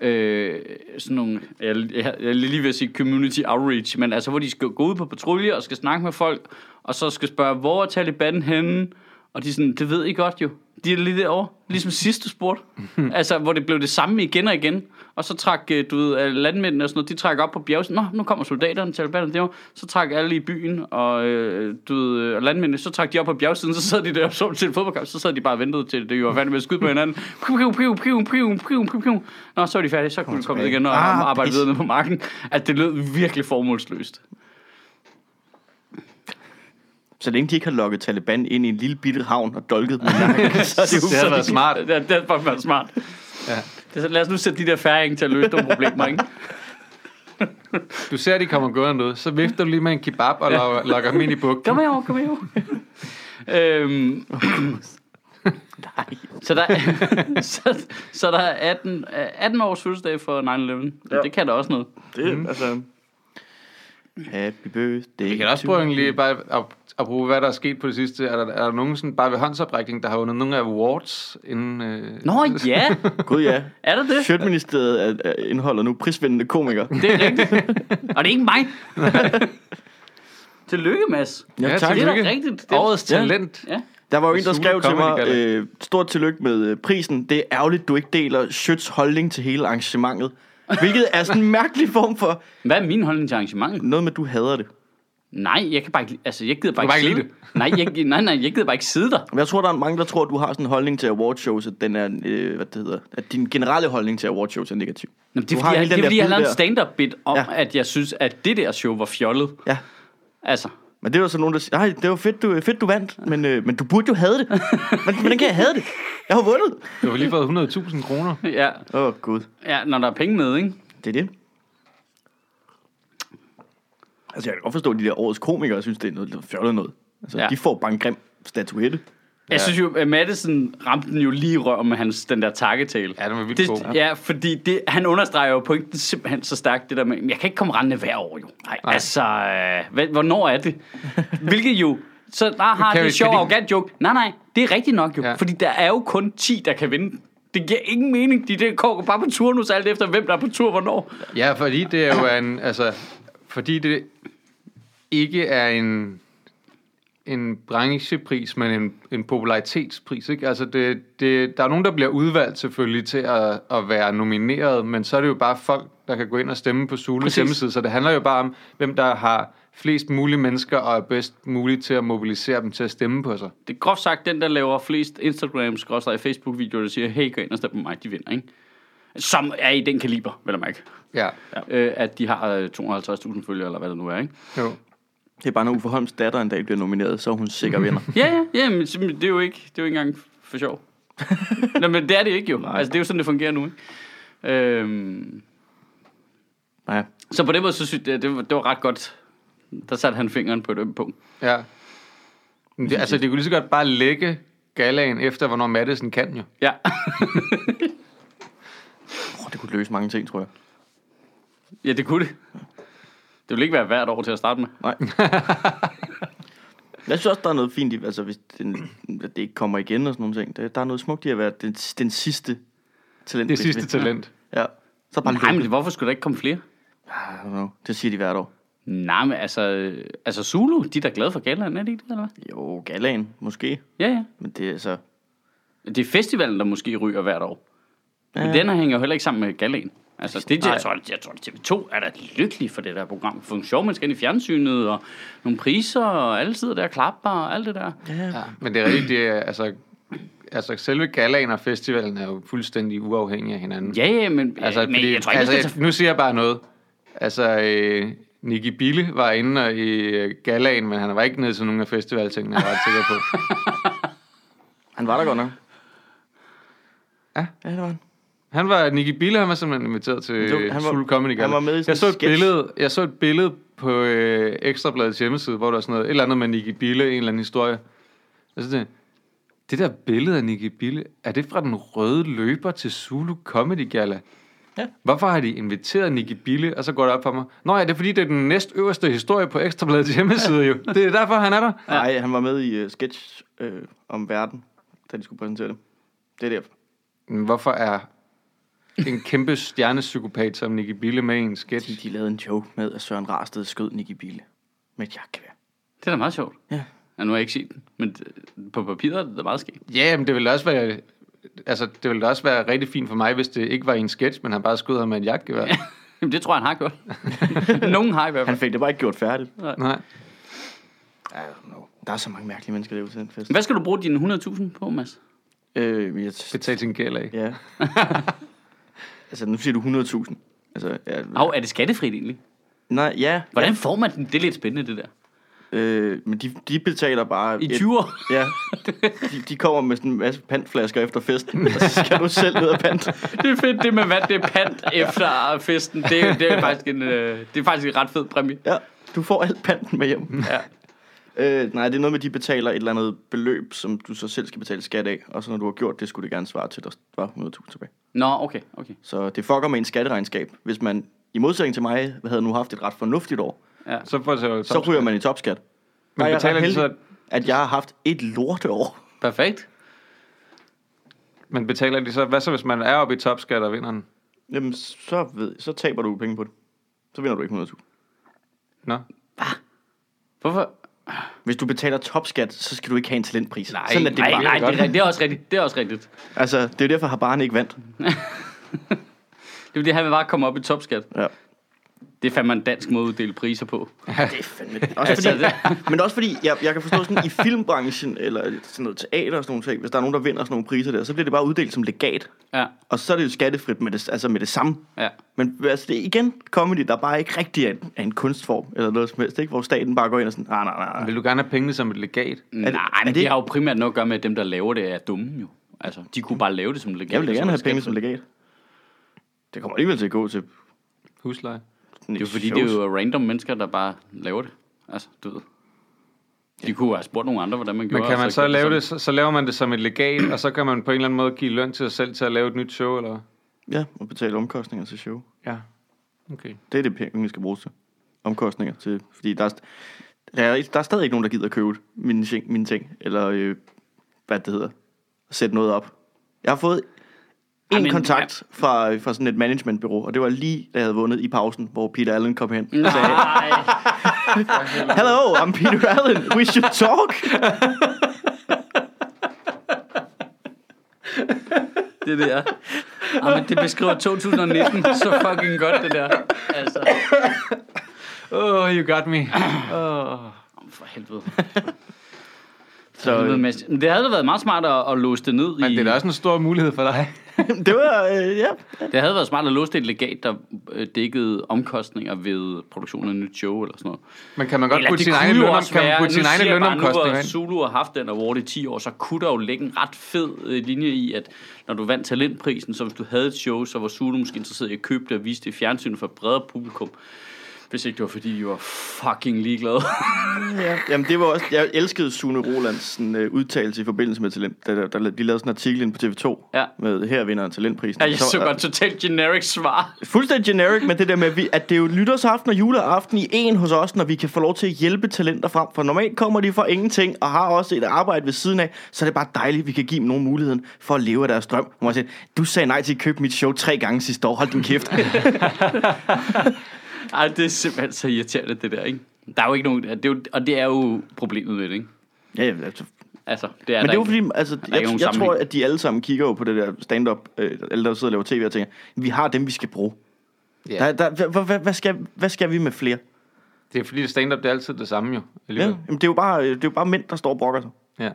øh, sådan nogle, jeg, jeg, jeg lige ved at sige community outreach, men altså hvor de skal gå ud på patrulje og skal snakke med folk, og så skal spørge, hvor er Taliban henne? Og de er sådan, det ved I godt jo. De er lige derovre, ligesom sidste sport. altså, hvor det blev det samme igen og igen. Og så trak, øh, du ved, øh, landmændene og sådan noget, de trækker op på bjerget. Nå, nu kommer soldaterne, Taliban derovre. Så trak alle i byen, og øh, du ved, og landmændene, så trak de op på bjergsiden, så sad de der og så til en fodboldkamp. Så sad de bare og ventede til, det var færdigt med at skyde på hinanden. Piu, piu, piu, piu, piu, piu, piu. Nå, så var de færdige, så kunne de komme ned igen og
Ah,
arbejde videre nede på marken. At det lød virkelig formålsløst.
Så længe de ikke har lukket Taliban ind i en lille bitte havn og dolket dem nakken, så er det jo
Det havde været smart.
Det, det, det er faktisk været smart.
Ja.
Det, er så- lad os nu sætte de der færinger til at løse nogle problemer, ikke?
Du ser, at de kommer gående ud, så vifter du lige med en kebab og logger, logger dem ind i bugten.
Kom herover, kom herover. øhm, så, der, så, så der er 18, øh, 18 års fødselsdag for 9-11. Ja.
Ja.
Det kan da også noget.
Det, mm. altså... Happy birthday
Vi kan også prøve egentlig bare at, at bruge, hvad der er sket på det sidste. Er der, er der nogen sådan, bare ved håndsoprækning, der har vundet nogle awards inden... Øh...
Nå ja,
Gud ja.
er der det?
Sjøtministeriet er- er- indeholder nu prisvindende komikere.
Det er rigtigt. Og det er ikke mig. Tillykke, Mads.
Ja,
tak.
Det er rigtigt. Det,
Årets
Ja.
talent.
Ja.
Der var jo en, der skrev til mig, øh, stort tillykke med øh, prisen. Det er ærgerligt, du ikke deler Schøtz holdning til hele arrangementet. Hvilket er sådan en mærkelig form for
Hvad er min holdning til arrangementet?
noget med, at du hader det.
Nej, jeg kan bare ikke, altså jeg gider bare,
kan bare
ikke
ikke
sidde. Nej, jeg, nej, nej, jeg gider bare ikke sidde der.
Men jeg tror, der er mange, der tror, at du har sådan en holdning til awardshows, at, den er, øh, hvad det hedder, at din generelle holdning til awardshows er negativ.
Nå, det er
Du
fordi,
har
jeg,
hele
det
den
er, fordi
der
jeg har lavet en stand-up bit om. Ja. at jeg synes, at det der show var fjollet.
Ja,
Altså,
men det er jo så nogen, der siger, nej, det var fedt, du, fedt, du vandt, men, øh, men du burde jo have det. Men, hvordan kan jeg have det? Jeg har vundet.
Du har lige fået 100.000 kroner.
ja,
Åh, oh, gud.
ja, når der er penge med, ikke?
Det er det. Altså, jeg kan godt forstå, at de der årets komikere synes, det er noget, fjollet noget. Altså,
ja.
de får bare en grim statuette.
Jeg
Ja.
synes jo, at Madison ramte den jo lige i røven med hans, den der takketale.
Ja, den var vildt
det,
god.
Ja, fordi det, han understreger jo pointen simpelthen så stærkt, det der med, jeg kan ikke komme rendende hver år jo. Nej,
Nej.
altså, øh, hvad, hvornår er det? Hvilket jo, så der har
kan
det sjov arrogant joke. Nej, nej, det er rigtigt nok jo,
ja.
fordi der er jo kun 10, der kan vinde. Det giver ingen mening. De der går bare på turnus alt efter, hvem der er på tur hvornår.
Ja, fordi det er jo en, altså, fordi det ikke er en, en branchepris, men en, en popularitetspris, ikke? Altså, det, det, der er nogen, der bliver udvalgt selvfølgelig til at, at være nomineret, men så er det jo bare folk, der kan gå ind og stemme på
Præcis.
hjemmeside, så det handler jo bare om, hvem der har flest mulige mennesker og er bedst muligt til at mobilisere dem til at stemme på sig.
Det er groft sagt, den der laver flest Instagram, og Facebook-videoer, der siger, hey, gå ind og stem på mig, de vinder, ikke? Som er i den kaliber, vel at mærke.
Ja,
Ja. Øh, at de har øh, 250.000 følgere, eller hvad det nu er, ikke?
jo.
Det er bare, når Uffe Holms datter en dag bliver nomineret, så er hun sikker vinder.
Ja, ja, ja, men det er jo ikke, det er jo ikke engang for sjov. Nå, men det er det ikke jo. Altså, det er jo sådan, det fungerer nu, ikke? Øhm,
Ja.
Så på den måde, så synes jeg, det, var, det var ret godt. Der satte han fingeren på et ømt punkt.
Ja. Men det, altså, det kunne lige så godt bare lægge galaen efter, hvornår Madison kan jo.
Ja.
Oh, det kunne løse mange ting, tror jeg.
ja, det kunne det. Det ville ikke være hvert år til at starte med.
Nej. jeg synes også, der er noget fint i, altså hvis den, at det ikke kommer igen og sådan nogle ting. Der, der er noget smukt i at være den, den sidste talent.
Det sidste talent.
Ja. Så bare
Nej, men hvorfor skulle der ikke komme flere?
I don't know. Det siger de hvert år.
Nej, men altså, altså Zulu, de er da glade for galaen, er det ikke det, eller hvad?
Jo, galaen, måske.
Ja, ja.
Men det er så...
Det er festivalen, der måske ryger hvert år. Men
Ja.
den her hænger jo heller ikke sammen med galaen. Altså, det, jeg, tror, jeg tror, TV2 er da lykkelig for det der program. For nogle sjove mennesker ind i fjernsynet, og nogle priser, og alle sidder der og klapper, og alt det der.
Ja. Men det er rigtigt, det er, altså, altså selve galaen og festivalen er jo fuldstændig uafhængige af hinanden.
Ja, ja, men,
Altså,
men
fordi,
jeg tror ikke,
altså,
jeg skal
nu siger jeg bare noget. Altså, øh, Nicky Bille var inde og- i øh, galaen, men han var ikke nede til nogen af festivaltingene, jeg er ret sikker på.
Han var der godt nok.
Ja.
Ja, det var han.
Han var, Nicky Bille, han var simpelthen inviteret til
han var-
Zulu Comedy Gala.
han var med i sådan
jeg så et
sketch.
billede, jeg så et billede på øh, Ekstrabladets hjemmeside, hvor der var sådan noget, et eller andet med Nicky Bille, en eller anden historie. Jeg, det der billede af Nicky Bille, er det fra den røde løber til Zulu Comedy Gala?
Ja.
Hvorfor har de inviteret Nicky Bille, og så går det op for mig? Nå ja, det er fordi, det er den næstøverste historie på Ekstrabladets hjemmeside jo. Det er derfor, han er der.
Nej, han var med i uh, sketch uh, om verden, da de skulle præsentere det. Det er derfor.
Hvorfor er en kæmpe stjernepsykopat som Nicky Bille med i en
De,
sketch?
de lavede en joke med, at Søren Rarsted skød Nicky Bille med et jagtgevær.
Det er da meget sjovt.
Ja.
Ja, nu har jeg ikke set den, men på papiret er det da meget skægt.
Ja, men det ville også være... Altså, det ville da også være rigtig fint for mig, hvis det ikke var i en sketch, men han bare skød ham med en jagtgevær.
Jamen, det tror jeg, han har gjort. Nogen har i hvert
Han
fald.
fik det bare ikke gjort færdigt.
Nej.
I don't know. Der er så mange mærkelige mennesker derude til den fest.
Hvad skal du bruge dine 100.000 på, Mads?
Øh, jeg,
Betal sin gæld af.
ja. altså, nu siger du 100.000. Altså, ja,
Hov, er det skattefrit egentlig?
nej, ja.
Hvordan får man den? Det er lidt spændende, det der.
Øh, men de, de betaler bare...
I
et-
20 år?
Ja, de, de kommer med sådan en masse pantflasker efter festen, og så skal du selv ned og pant.
Det er fedt, det med vand, det er pant efter festen. Det er, det er, faktisk, en, øh, det er faktisk en ret fed præmie.
Ja, du får alt panten med hjem.
Ja.
Øh, nej, det er noget med, at de betaler et eller andet beløb, som du så selv skal betale skat af, og så når du har gjort det, skulle det gerne svare til, at der var 100.000 tilbage.
Nå, okay, okay.
Så det fucker med en skatteregnskab. Hvis man, i modsætning til mig, havde nu haft et ret fornuftigt år,
Så får det
så ryger man i topskat.
Men
jeg
betaler
heldig,
så,
at jeg har haft et lorteår.
Perfekt.
men betaler de så, hvad så hvis man er oppe i topskat og vinder den?
Jamen, så, ved, så taber du penge på det. Så vinder du ikke 100.000.
Nå.
Hvorfor?
Hvis du betaler topskat, så skal du ikke have en talentpris.
Nej,
Sådan er det
nej,
bare.
nej,
godt.
det, er, det er også rigtigt. Det er også rigtigt.
Altså, det er jo derfor, at barn ikke vandt.
Det er det, han vil bare komme op i topskat.
Ja.
Det er fandme en dansk måde at uddele priser på.
Det er fandme... Også
Altså,
fordi, men også fordi, jeg, jeg kan forstå sådan i filmbranchen, eller sådan noget teater og sådan nogle ting, hvis der er nogen, der vinder sådan nogle priser der, så bliver det bare uddelt som legat.
Ja,
Og så er det jo skattefrit med det, altså med det samme.
ja.
Men altså, det er igen comedy, der bare ikke rigtig er en, er en kunstform, eller noget som helst, ikke? Hvor staten bare går ind og sådan, nej, nej, nej, nej.
Vil du gerne have pengene som et legat?
Nej,
er
men
det-
det har jo primært noget at gøre med, at dem, der laver det, er dumme jo. Altså, de kunne bare lave det som legat.
Jeg vil gerne have penge som legat. Det kommer alligevel til at gå til
Husleje?
Sådan
Det er jo fordi,
shows.
det er jo random mennesker, der bare laver det. Altså, du ved. De kunne have spurgt nogle andre, hvordan man gjorde.
Men kan man så
gjorde
lave det, så, så laver man det som et legat, og så kan man på en eller anden måde give løn til sig selv til at lave et nyt show, eller?
Ja, og betale omkostninger til show.
Ja. Okay.
Det er det penge, vi skal bruge til. Omkostninger til, fordi der er, st- der er, der er stadig ikke nogen, der gider at købe mine ting, mine ting eller øh, hvad det hedder, sætte noget op. Jeg har fået en
Ej, men-
kontakt fra, fra sådan et managementbureau, og det var lige, da jeg havde vundet i pausen, hvor Peter Allen kom hen og sagde, Hello, I'm Peter Allen, we should talk.
det der. Ja, men det beskriver 2019 så fucking godt, det der. Altså,
Oh, you got me. Oh.
for helvede.
Så.
Men det havde været meget smart at, at låse det ned
Men
i...
det er da også en stor mulighed for dig.
det var, øh, ja.
Det havde været smart at låse det et legat, der øh, dækkede omkostninger ved produktionen af et nyt show eller sådan noget.
Men kan man godt
Eller
putte
det
sin
kunne
egen,
jo
løn,
også
kan man putte sin
nu
egen
siger jeg bare,
lønomkostninger
Nu
ind?
Zulu har haft den award i 10 år, så kunne der jo ligge en ret fed øh, linje i, at når du vandt talentprisen, så hvis du havde et show, så var Zulu måske interesseret i at købe det og vise det i fjernsynet for et bredere publikum. Hvis ikke det var, fordi de var fucking ligeglade.
ja. Jamen, det var også, jeg elskede Sune Rolands sådan, øh, udtalelse i forbindelse med talent. Da, der, der, de lavede sådan en artikel ind på TV2
Ja.
med her vinder talentprisen.
Ja, jeg så
øh,
godt totalt generic svar.
Fuldstændig generic, men det der med, at, vi, at det er jo nytårsaften og juleaften i en hos os, når vi kan få lov til at hjælpe talenter frem. For normalt kommer de for ingenting og har også et arbejde ved siden af, så er det bare dejligt, at vi kan give dem nogen muligheden for at leve af deres drøm. Hvor man siger, du sagde nej til at købe mit show tre gange sidste år, hold din kæft.
Ej, det er simpelthen så irriterende, det der, ikke? Der er jo ikke nogen... Det er jo, og det er jo problemet med det, ikke?
ja, ja, altså,
Altså, det er
men det er jo fordi, altså, jeg,
nogen
jeg tror, at de alle sammen kigger jo på det der stand-up, øh, eller der sidder og laver tv og tænker, vi har dem, vi skal bruge.
Ja.
Der, der, hvad, hvad, hvad, skal, hvad skal vi med flere?
Det er fordi, stand-up det er altid det samme jo.
Ja,
alligevel.
jamen, det, er jo bare, det er jo bare mænd, der står og brokker sig.
Ja.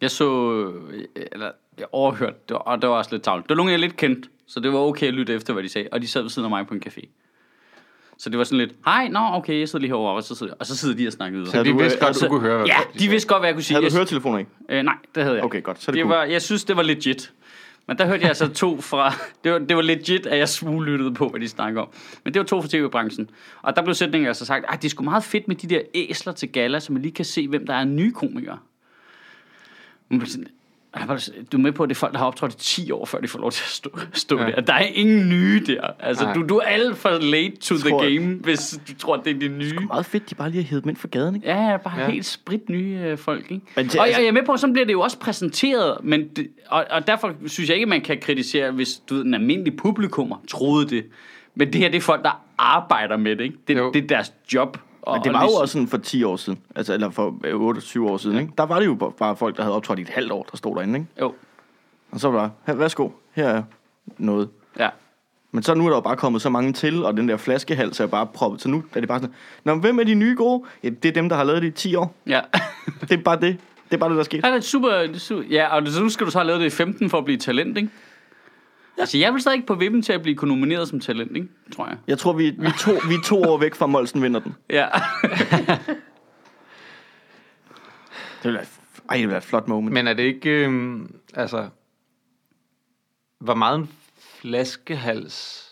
Jeg så... øh, Eller, jeg overhørte det, og det var også lidt tavligt. Det var nogen, jeg lidt kendte, så det var okay at lytte efter, hvad de sagde. Og de sad ved siden af mig på en café. Så det var sådan lidt, hej, nå, okay, jeg sidder lige herovre, og så sidder, og så sidder de og snakker videre.
Så de
du,
vidste
øh,
godt,
altså-
du kunne høre, hvad
Ja, de vidste godt, hvad jeg kunne sige.
Havde
Jeg
du høretelefoner ikke?
Øh, nej, det havde jeg
Okay, godt, så det
det
cool.
var, Jeg synes, det var legit. Men der hørte jeg altså to fra... Det var, det var legit, at jeg smuglyttede på, hvad de snakker om. Men det var to fra tv-branchen. Og der blev sætningen altså sagt, at det er sgu meget fedt med de der æsler til gala, så man lige kan se, hvem der er nye komikere. Man blev sådan, Du er med på, at det er folk, der har optrådt i 10 år, før de får lov til at stå, stå
Ja.
der. Der er ingen nye der. Altså,
Nej.
du, du er alt for late to the
Tror-
game, hvis du tror, det er de nye.
Meget fedt, de bare lige har hævet dem ind for gaden, ikke?
Ja, bare
Ja.
helt sprit nye øh, folk, ikke?
Men det-
det, og,
altså-
og jeg er med på, at så bliver det jo også præsenteret, men det, og, og derfor synes jeg ikke, man kan kritisere, hvis du ved, en almindelig publikummer troede det. Men det her, det er folk, der arbejder med det, ikke? Det,
Jo.
det er deres job. Og,
Men det
og
var jo
lige-
også sådan for 10 år siden, altså, eller for 8-7 år siden, ikke? Der var det jo bare- folk, der havde optrådt i et halvt år, der stod derinde, ikke?
Jo,
Og så var der, værsgo, her er noget.
ja.
Men så nu er der jo bare kommet så mange til, og den der flaskehals er bare proppet. Så nu er det bare sådan, Nå, hvem er de nye gode? Ja, det er dem, der har lavet det i 10 år.
Ja.
Det er bare det. Det er bare det, der skete.
Ja, det er super, det er super. Ja, og så nu skal du så have lavet det i 15 for at blive talent, ikke? Altså, jeg vil stadig ikke på vippen til at blive nomineret som talent, ikke? Tror jeg.
Jeg tror, vi, vi, er to, vi er to år væk fra Molsen vinder den.
Ja.
Det vil være, ej, det være et flot moment.
Men er det ikke, øhm, altså, hvor meget en flaskehals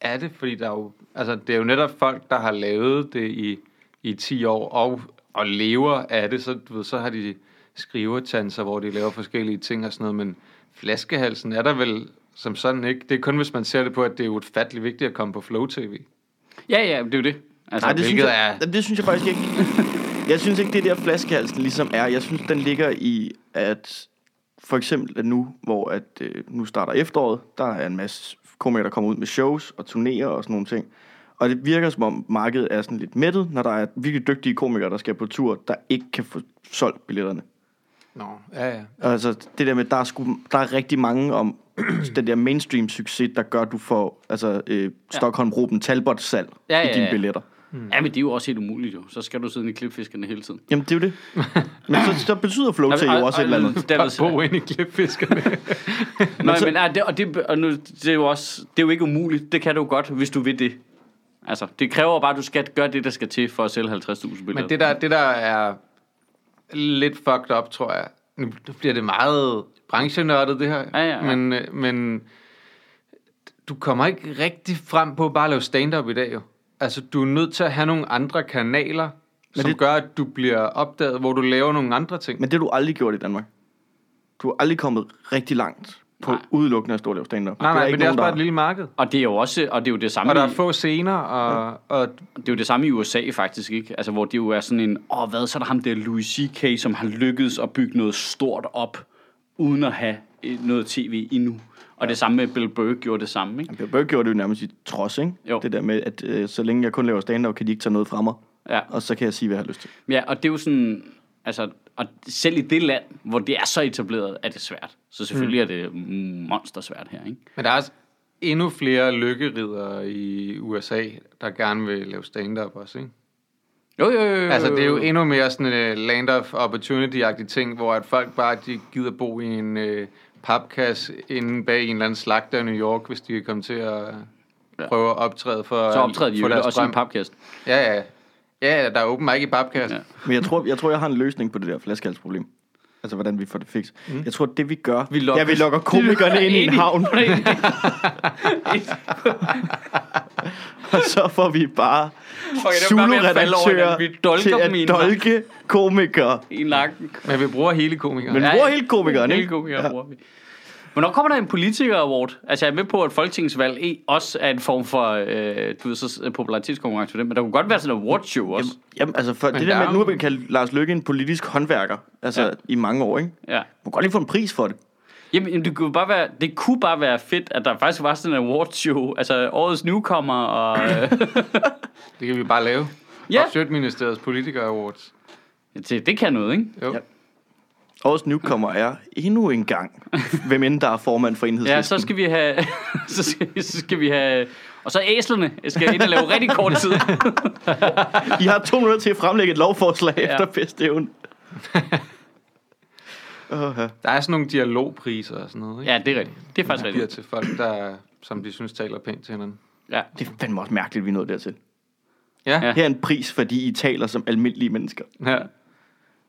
er det? Fordi der er jo, altså, det er jo netop folk, der har lavet det i, i 10 år, og, og lever af det, så, du ved, så har de skrivetanser, hvor de laver forskellige ting og sådan noget, men flaskehalsen er der vel som sådan ikke. Det er kun, hvis man ser det på, at det er ufatteligt vigtigt at komme på Flow TV.
ja, ja, det er jo det. Altså,
Nej, det synes, jeg,
er-
det synes jeg faktisk ikke. Jeg synes ikke, det er der flaskehalsen ligesom er. Jeg synes, den ligger i, at for eksempel at nu, hvor at, øh, nu starter efteråret, der er en masse komikere, der kommer ud med shows og turnerer og sådan nogle ting. Og det virker som om markedet er sådan lidt mættet, når der er virkelig dygtige komikere, der skal på tur, der ikke kan få solgt billetterne.
Nå, ja, ja.
Altså det der med, der er, sgu, der er rigtig mange om den der mainstream succes, der gør, at du får altså, øh, Stockholm-Ruben Talbot-salg
Ja,
i
ja,
dine
ja.
billetter.
Ja, men det er jo også helt umuligt, jo. Så skal du sidde i klipfiskerne hele tiden.
Jamen, det er jo det. Men så, så betyder flow til jo også et eller andet.
Der,
Bare bo ind i klipfiskerne.
Så-
men, ah, det, og, det, og nu, det er jo også, det er jo ikke umuligt. Det kan du godt, hvis du vil det. Altså, det kræver bare, at du skal gøre det, der skal til for at sælge 50.000 billetter.
Men det der, det der er lidt fucked up, tror jeg. Nu bliver det meget branchenørdet, det her.
Ja, ja, ja.
Men, øh, men du kommer ikke rigtig frem på bare at lave stand-up i dag, jo. Altså, du er nødt til at have nogle andre kanaler, som
det-
det... gør, at du bliver opdaget, hvor du laver nogle andre ting.
Men det har du aldrig gjort i Danmark. Du har aldrig kommet rigtig langt på
Nej.
udelukkende at stå og lave stand-up.
nej, nej,
der
men det er også bare et lille marked.
Og det er jo også, og det er jo det samme,
Og der er
i,
få scener, og, og
det er jo det samme i USA faktisk, ikke? Altså, hvor det jo er sådan en, åh, hvad, så er der ham der Louis C.K., som har lykkedes at bygge noget stort op, uden at have eh, noget tv endnu. Og det samme med Bill Burr gjorde det samme, ikke?
Bill Burr gjorde det jo nærmest i trods, ikke?
Jo.
Det der med, at øh, så længe jeg kun laver stand-up, kan de ikke tage noget fra mig.
Ja.
Og så kan jeg sige, hvad jeg har lyst til.
Ja, og det er jo sådan, altså, og selv i det land, hvor det er så etableret, er det svært. Så selvfølgelig mm. er det monstersvært her, ikke?
Men der er også endnu flere lykkeridere i USA, der gerne vil lave stand-up også, ikke?
Jo, jo, jo, jo.
Altså, det er jo endnu mere sådan en uh, land of opportunity-agtig ting, hvor at folk bare de gider bo i en uh, papkasse inde bag en eller anden slagter i New York, hvis de kan komme til at prøve at optræde for
Så optræder de
for
jo
deres
også i en papkast.
Ja, ja. Ja, der er åben mic i papkasse.
Ja.
Men jeg tror, jeg tror, jeg har en løsning på det der flaskehalsproblem. Altså, hvordan vi får det fikset. Mm. Jeg tror, det vi gør...
Vi lokker-
ja, vi lokker komikerne ind i en havn, og så får vi bare
er over
Zulu-redaktører til at
en
dolke komikere.
i nakken.
Men vi bruger hele komikeren.
Men vi bruger hele komikeren,
Hele
ikke?
komikeren
Ja.
bruger vi. Hvornår kommer der en politiker-award? Altså, jeg er med på, at folketingsvalg også er en form for øh, du ved, så popularitetskonkurrence for det, men der kunne godt være sådan en awardshow også.
Jamen, jamen, altså, for
Men
det
der
der med, at nu har vi kaldt Lars Løkke en politisk håndværker, altså
Ja.
ja. i mange år, ikke?
Ja.
Du kan godt lige få en pris for det.
Jamen, det kunne, bare være, det kunne bare være fedt, at der faktisk var sådan en awardshow. Altså, årets newcomer og... Øh,
Det kan vi bare lave.
Ja.
Og Sjøtministeriets Politiker Awards.
det, det kan noget, ikke?
Jo.
Ja. Årets newcomer er endnu en gang, hvem end der er formand for enhedslisten.
Ja, så skal vi have... så, skal, så skal vi have... Og så æslerne skal ind og lave rigtig kort tid.
I har to minutter til at fremlægge et lovforslag
Ja.
efter bedste evne. uh, ja.
Der er sådan nogle dialogpriser og sådan noget, ikke?
Ja, det er rigtigt. Det er faktisk rigtigt.
til folk, der, som de synes taler pænt til hinanden.
Ja.
Det er fandme også mærkeligt, vi er nået dertil.
Ja,
Ja.
ja.
Her er en pris, fordi I taler som almindelige mennesker.
ja.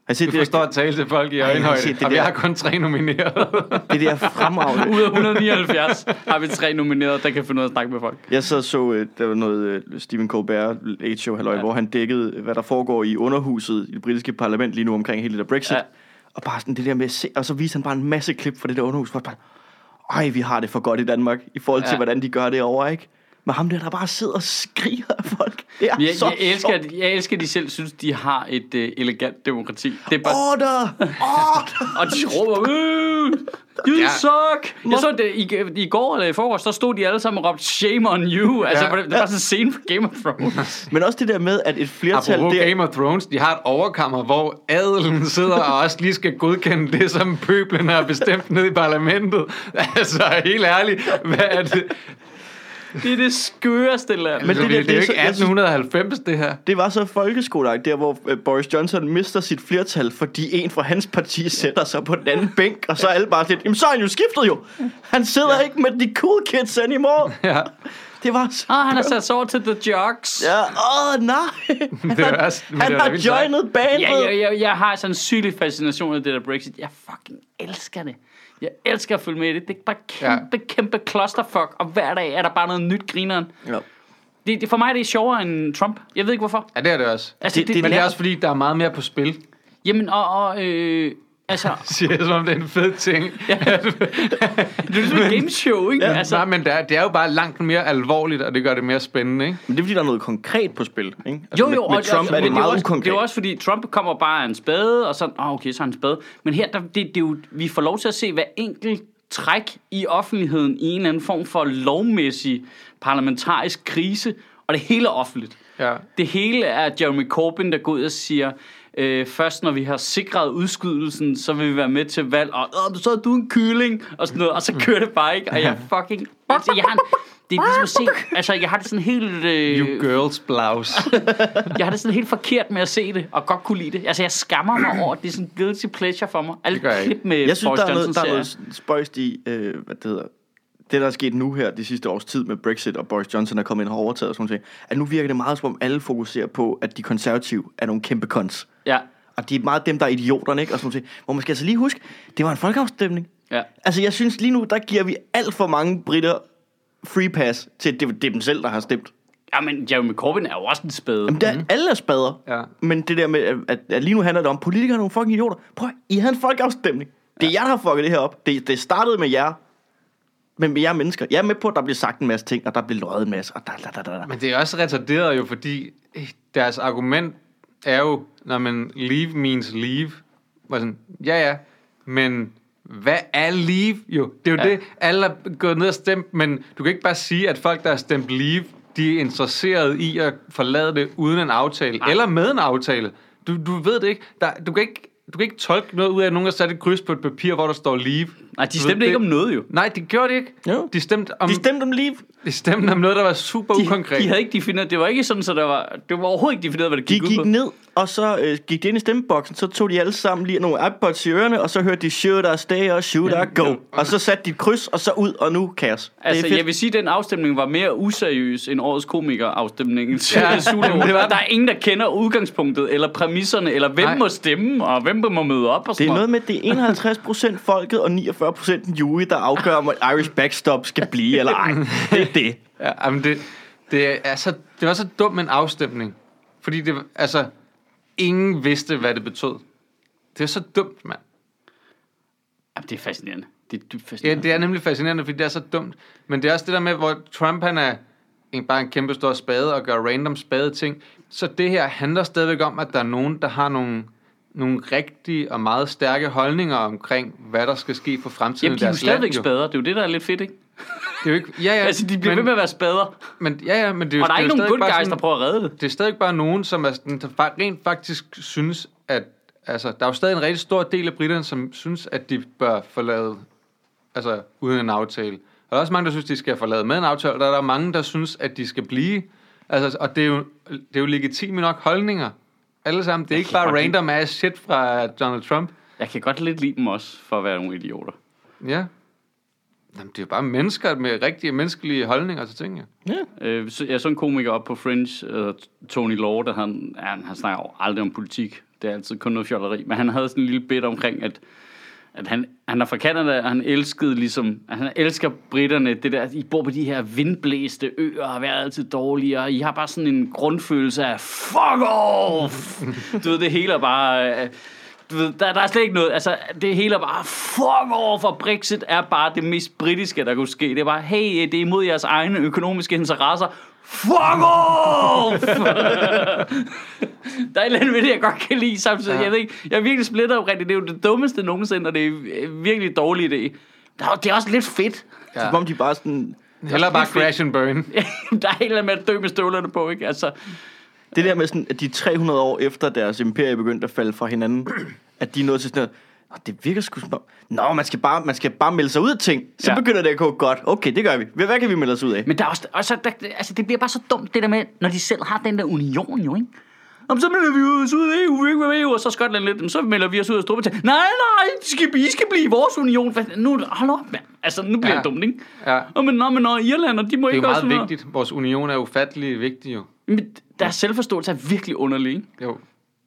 Har I set
Du
det,
forstår at tale til folk i
jeg
øjenhøjde,
set det
og vi
der.
har kun tre nomineret.
det der fremragende?
Ud af 179 har vi tre nominerede, der kan finde ud af at snakke med folk.
Jeg så så, øh, der var noget øh, Stephen Colbert late show, halløj,
Ja.
hvor han dækkede, hvad der foregår i underhuset i det britiske parlament lige nu omkring hele det der Brexit.
Ja.
Og bare sådan det der med at se, og så viste han bare en masse klip fra det der underhus, hvor jeg bare, ej, vi har det for godt i Danmark, i forhold til,
ja.
hvordan de gør det over, ikke? Men ham der, der bare sidder og skriger af folk. Det er
Jeg,
så
jeg, elsker, at, jeg elsker, at de selv synes, de har et uh, elegant demokrati. Det er bare,
Order! Order!
og de råber, "Øh, you
Ja.
suck! Jeg så det i, i går eller i forgårs, der stod de alle sammen og råbte, shame on you. Altså,
Ja.
det var sådan en scene fra Game of Thrones.
Men også det der med, at et flertal
Apropos
der...
Game of Thrones, de har et overkammer, hvor adelen sidder og også lige skal godkende det, som pøblen har bestemt ned i parlamentet. Altså, helt ærligt, hvad er det?
Det er det skøreste land.
Men
det,
det
det, det, er jo ikke
så- jeg synes-
1890, det her.
Det var så folkeskoleagt, der hvor øh, Boris Johnson mister sit flertal, fordi en fra hans parti sætter sig på den anden bænk, og så er alle bare lidt, jamen så er han jo skiftet jo. Han sidder ja. ikke med de cool kids anymore.
Ja.
Det var så...
Ah, han har sat sig over til The Jocks.
Ja, åh oh, nej. Han,
Det er
har,
også- men
han
det
har joinet bandet.
Ja, ja, ja, jeg har sådan en sygelig fascination af det der Brexit. Jeg fucking elsker det. Jeg elsker at følge med i det. Det er bare kæmpe, ja. kæmpe clusterfuck. Og hver dag er der bare noget nyt grineren.
Ja.
Det, det, for mig er det sjovere end Trump. Jeg ved ikke hvorfor.
ja, det er det også.
Altså,
Det-
det,
det-
Men det er også fordi, der er meget mere på spil.
Jamen, og, og øh, altså,
Siger jeg, som om det er en fed ting.
det er ligesom et gameshow, ikke?
Ja,
altså,
altså, nej, men det er, det er jo bare langt mere alvorligt, og det gør det mere spændende, ikke?
Men det er fordi, der er noget konkret på spil. Ikke? Altså,
Jo,
med,
jo,
med
og,
Trump
og,
er det meget
også,
ukonkret.
Det er jo også fordi, Trump kommer bare af en spade, og så, oh, okay, så er han en spade. Men her, der, det, det er jo, vi får lov til at se hver enkelt træk i offentligheden i en eller anden form for lovmæssig parlamentarisk krise, og det hele er offentligt.
Ja.
Det hele er Jeremy Corbyn, der går ud og siger, øh, først når vi har sikret udskydelsen, så vil vi være med til valg, og "Åh, så er du en kylling, og sådan noget, og så kører det bare ikke, og jeg fucking... Altså, jeg har en, det er ligesom at se, altså jeg har det sådan helt... Øh,
You girls blouse.
jeg har det sådan helt forkert med at se det, og godt kunne lide det. Altså, jeg skammer mig over, at det er sådan en guilty pleasure for mig. Alle
Det gør jeg
klip med
Jeg synes,
Boris
der er, noget,
Johnson
der er noget spøjst i, øh, hvad det hedder, det der er sket nu her, de sidste års tid med Brexit, og Boris Johnson er kommet ind og har overtaget og sådan noget, at nu virker det meget som om alle fokuserer på, at de konservative er nogle kæmpe kons.
Ja,
Og de er meget dem, der er idioterne, ikke? Og sådan noget. Hvor man skal altså lige huske, det var en folkeafstemning.
ja.
Altså, jeg synes lige nu, der giver vi alt for mange britter free pass til, at det, det er dem selv, der har stemt.
Ja, men Jeremy Corbyn er jo også en spæde.
Jamen, der, mm. alle er spader.
Ja.
Men det der med, at, at, lige nu handler det om, politikere er nogle fucking idioter. Prøv, I havde en folkeafstemning. Det er jer, der har fucket det her op. Det, det startede med jer. Men med jer mennesker. Jeg er med på, at der bliver sagt en masse ting, og der bliver løjet en masse, og da, da, da, da.
Men det er også retarderet jo, fordi øh, deres argument er jo, når man leave means leave. Hvor sådan, ja ja, men hvad er leave? Jo, det er jo
Ja.
det, alle er gået ned og stemt, men du kan ikke bare sige, at folk, der har stemt leave, de er interesseret i at forlade det uden en aftale,
Nej.
eller med en aftale. Du, du ved det ikke. Der, du, kan ikke du kan ikke tolke noget ud af, at nogen har sat et kryds på et papir, hvor der står leave.
Nej, de stemte
ved,
ikke
det-
om noget jo.
Nej, det gjorde de ikke.
Jo.
De stemte om,
De stemte om leave.
de stemte om noget, der var super
De,
ukonkret.
de havde ikke defineret, det var ikke sådan, så der var, det var overhovedet ikke defineret, hvad det
De
gik, ud
gik
på.
ned og så øh, gik de ind i stemmeboksen, så tog de alle sammen lige nogle iPods i ørerne, og så hørte de shoot or stay og shoot or go. Og så satte de et kryds, og så ud, og nu kaos. Det
Altså,
er
jeg vil sige, at den afstemning var mere useriøs end årets komikerafstemning
Ja, det var-
Der er ingen, der kender udgangspunktet, eller præmisserne, eller hvem
Nej.
må stemme, og hvem må møde op, og
Det
sådan
er noget med, det er 51% folket og 49% en jury, der afgør, om Irish Backstop skal blive eller ej. Det er det.
Ja, jamen det, det, er så, det var så dum en afstemning. Fordi det, altså, ingen vidste, hvad det betød. Det er så dumt, mand.
Jamen, det er fascinerende. Det er dybt
Ja,
fascinerende.
det er nemlig fascinerende, fordi det er så dumt. Men det er også det der med, hvor Trump han er en, bare en kæmpe stor spade og gør random spade ting. Så det her handler stadigvæk om, at der er nogen, der har nogle, nogle rigtige og meget stærke holdninger omkring, hvad der skal ske for fremtiden
Jamen, de er jo stadigvæk spader. Det er jo det, der er lidt fedt, ikke?
Det er jo ikke, ja, ja,
Altså, de bliver
men,
ved med at være spader.
men, ja, ja, men det er jo,
Og der er
det
ikke nogen
stadig
good
bare
guys,
sådan-
der prøver at redde det.
det er stadig bare nogen, som er sådan, der rent faktisk synes, at altså, der er jo stadig en rigtig stor del af britterne, som synes, at de bør forlade altså uden en aftale. Og der er også mange, der synes, de skal forlade med en aftale, og der er der mange, der synes, at de skal blive. Altså, og det er, jo, det er jo legitime nok holdninger. Alle sammen. Det er ikke bare random ass shit fra Donald Trump.
Jeg kan godt lidt lide dem også, for at være nogle idioter.
Ja. Jamen, det er jo bare mennesker med rigtige menneskelige holdninger til ting, ja.
Øh, så, jeg så en komiker op på Fringe, øh, Tony Law, der han, ja, han snakker jo aldrig om politik. Det er altid kun noget fjolleri. Men han havde sådan en lille bit omkring, at, at han, han er fra Canada, og han elskede ligesom, at han elsker britterne, det der, at I bor på de her vindblæste øer, og har været altid dårlige, og I har bare sådan en grundfølelse af, fuck off! du ved, det hele er bare... Du ved, der, der er slet ikke noget, altså det hele er bare fuck off, og Brexit er bare det mest britiske, der kunne ske. Det er bare, hey, det er imod jeres egne økonomiske interesser. Fuck off! der er et eller andet ved det, jeg godt kan lide samtidig.
Ja.
Jeg, ved ikke, jeg er virkelig splittet oprigtigt. Det er jo det dummeste nogensinde, og det er virkelig dårlig idé. Der er, det er også lidt fedt.
Ja. Som om de bare sådan...
Heller bare
er
crash and burn.
der er et eller andet med at dø med støvlerne på, ikke? Altså,
Det der med sådan, at de 300 år efter deres imperie begyndte at falde fra hinanden, at de er nået til sådan noget, "Nå, det virker sgu som om, Nå, man skal, bare, man skal bare melde sig ud af ting. Så
Ja.
begynder det at gå godt. Okay, det gør vi. Hvad kan vi melde os ud af?
Men der er også, også der, altså, det bliver bare så dumt, det der med, når de selv har den der union, jo, ikke? Om så melder vi os ud af EU, vi ikke være med i EU, og så Skotland lidt, "Jamen, så melder vi os ud af Storbritannien. Nej, nej, de skal, I skal blive i vores union. Hvad, nu, hold op, mand. Altså, nu bliver
Ja.
det dumt, ikke?
Ja.
Og men, nå, men når Irland, og de må
Det er
ikke
jo
også
meget vigtigt. Vores union er ufattelig vigtig, jo.
Men deres selvforståelse er virkelig underlig, ikke?
Jo.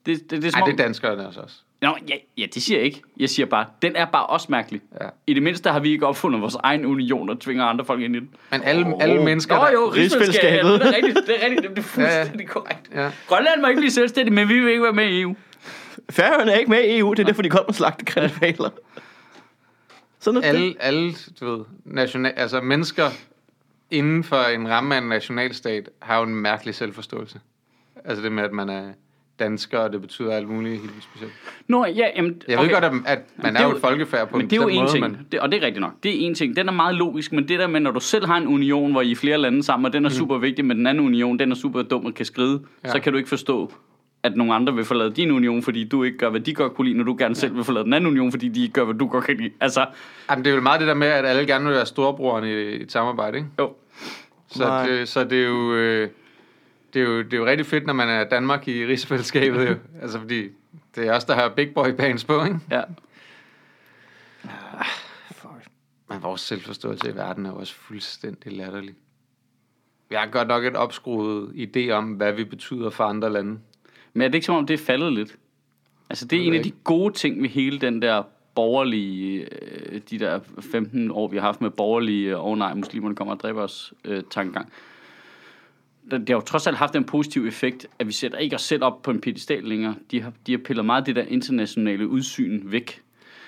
Det, det, det er som
Ej, det er danskerne altså også.
Nå, ja, ja, det siger jeg ikke. Jeg siger bare, den er bare også mærkelig.
Ja.
I det mindste har vi ikke opfundet vores egen union og tvinger andre folk ind i den.
Men alle, oh. alle mennesker...
Nå
der-
jo, rigsfællesskabet.
Rigsfællesskabet.
Det er rigtigt, det er rigtigt. Det er fuldstændig
Ja, ja.
korrekt.
Ja.
Grønland må ikke blive selvstændig, men vi vil ikke være med i EU.
Færøerne er ikke med i EU, det er derfor, de kommer og slagte kanaler. Sådan er det.
alle, alle du ved, national, altså mennesker inden for en ramme af en nationalstat har jo en mærkelig selvforståelse. Altså det med, at man er dansker, og det betyder alt muligt helt specielt.
Nå, ja, jamen,
Jeg ved godt, at, man
det
er jo et folkefærd på
men
en
det er jo en
måde,
ting,
men
det, og det er rigtigt nok. Det er en ting. Den er meget logisk, men det der med, når du selv har en union, hvor I er flere lande sammen, og den er super vigtig, men den anden union, den er super dum og kan skride,
ja.
så kan du ikke forstå, at nogle andre vil forlade din union, fordi du ikke gør, hvad de godt kunne lide, når du gerne selv vil forlade den anden union, fordi de ikke gør, hvad du godt kan lide. Altså,
Jamen, det er jo meget det der med, at alle gerne vil være storebroren i et samarbejde, ikke?
jo.
Så, det, så det er jo... Øh, det er, jo, det er jo rigtig fedt, når man er Danmark i rigsfællesskabet, jo. Altså, fordi det er os, der har big boy pants på, ikke?
Ja.
Men vores selvforståelse i verden er jo også fuldstændig latterlig. Vi har godt nok et opskruet idé om, hvad vi betyder for andre lande.
Men er det ikke som om, det er faldet lidt? Altså, det er en af de gode ting ved hele den der borgerlige, øh, de der 15 år, vi har haft med borgerlige, og oh, nej, muslimerne kommer og dræber os, øh, tankegang. Det har jo trods alt haft en positiv effekt, at vi sætter ikke os selv op på en pedestal længere. De har, de har pillet meget det der internationale udsyn væk.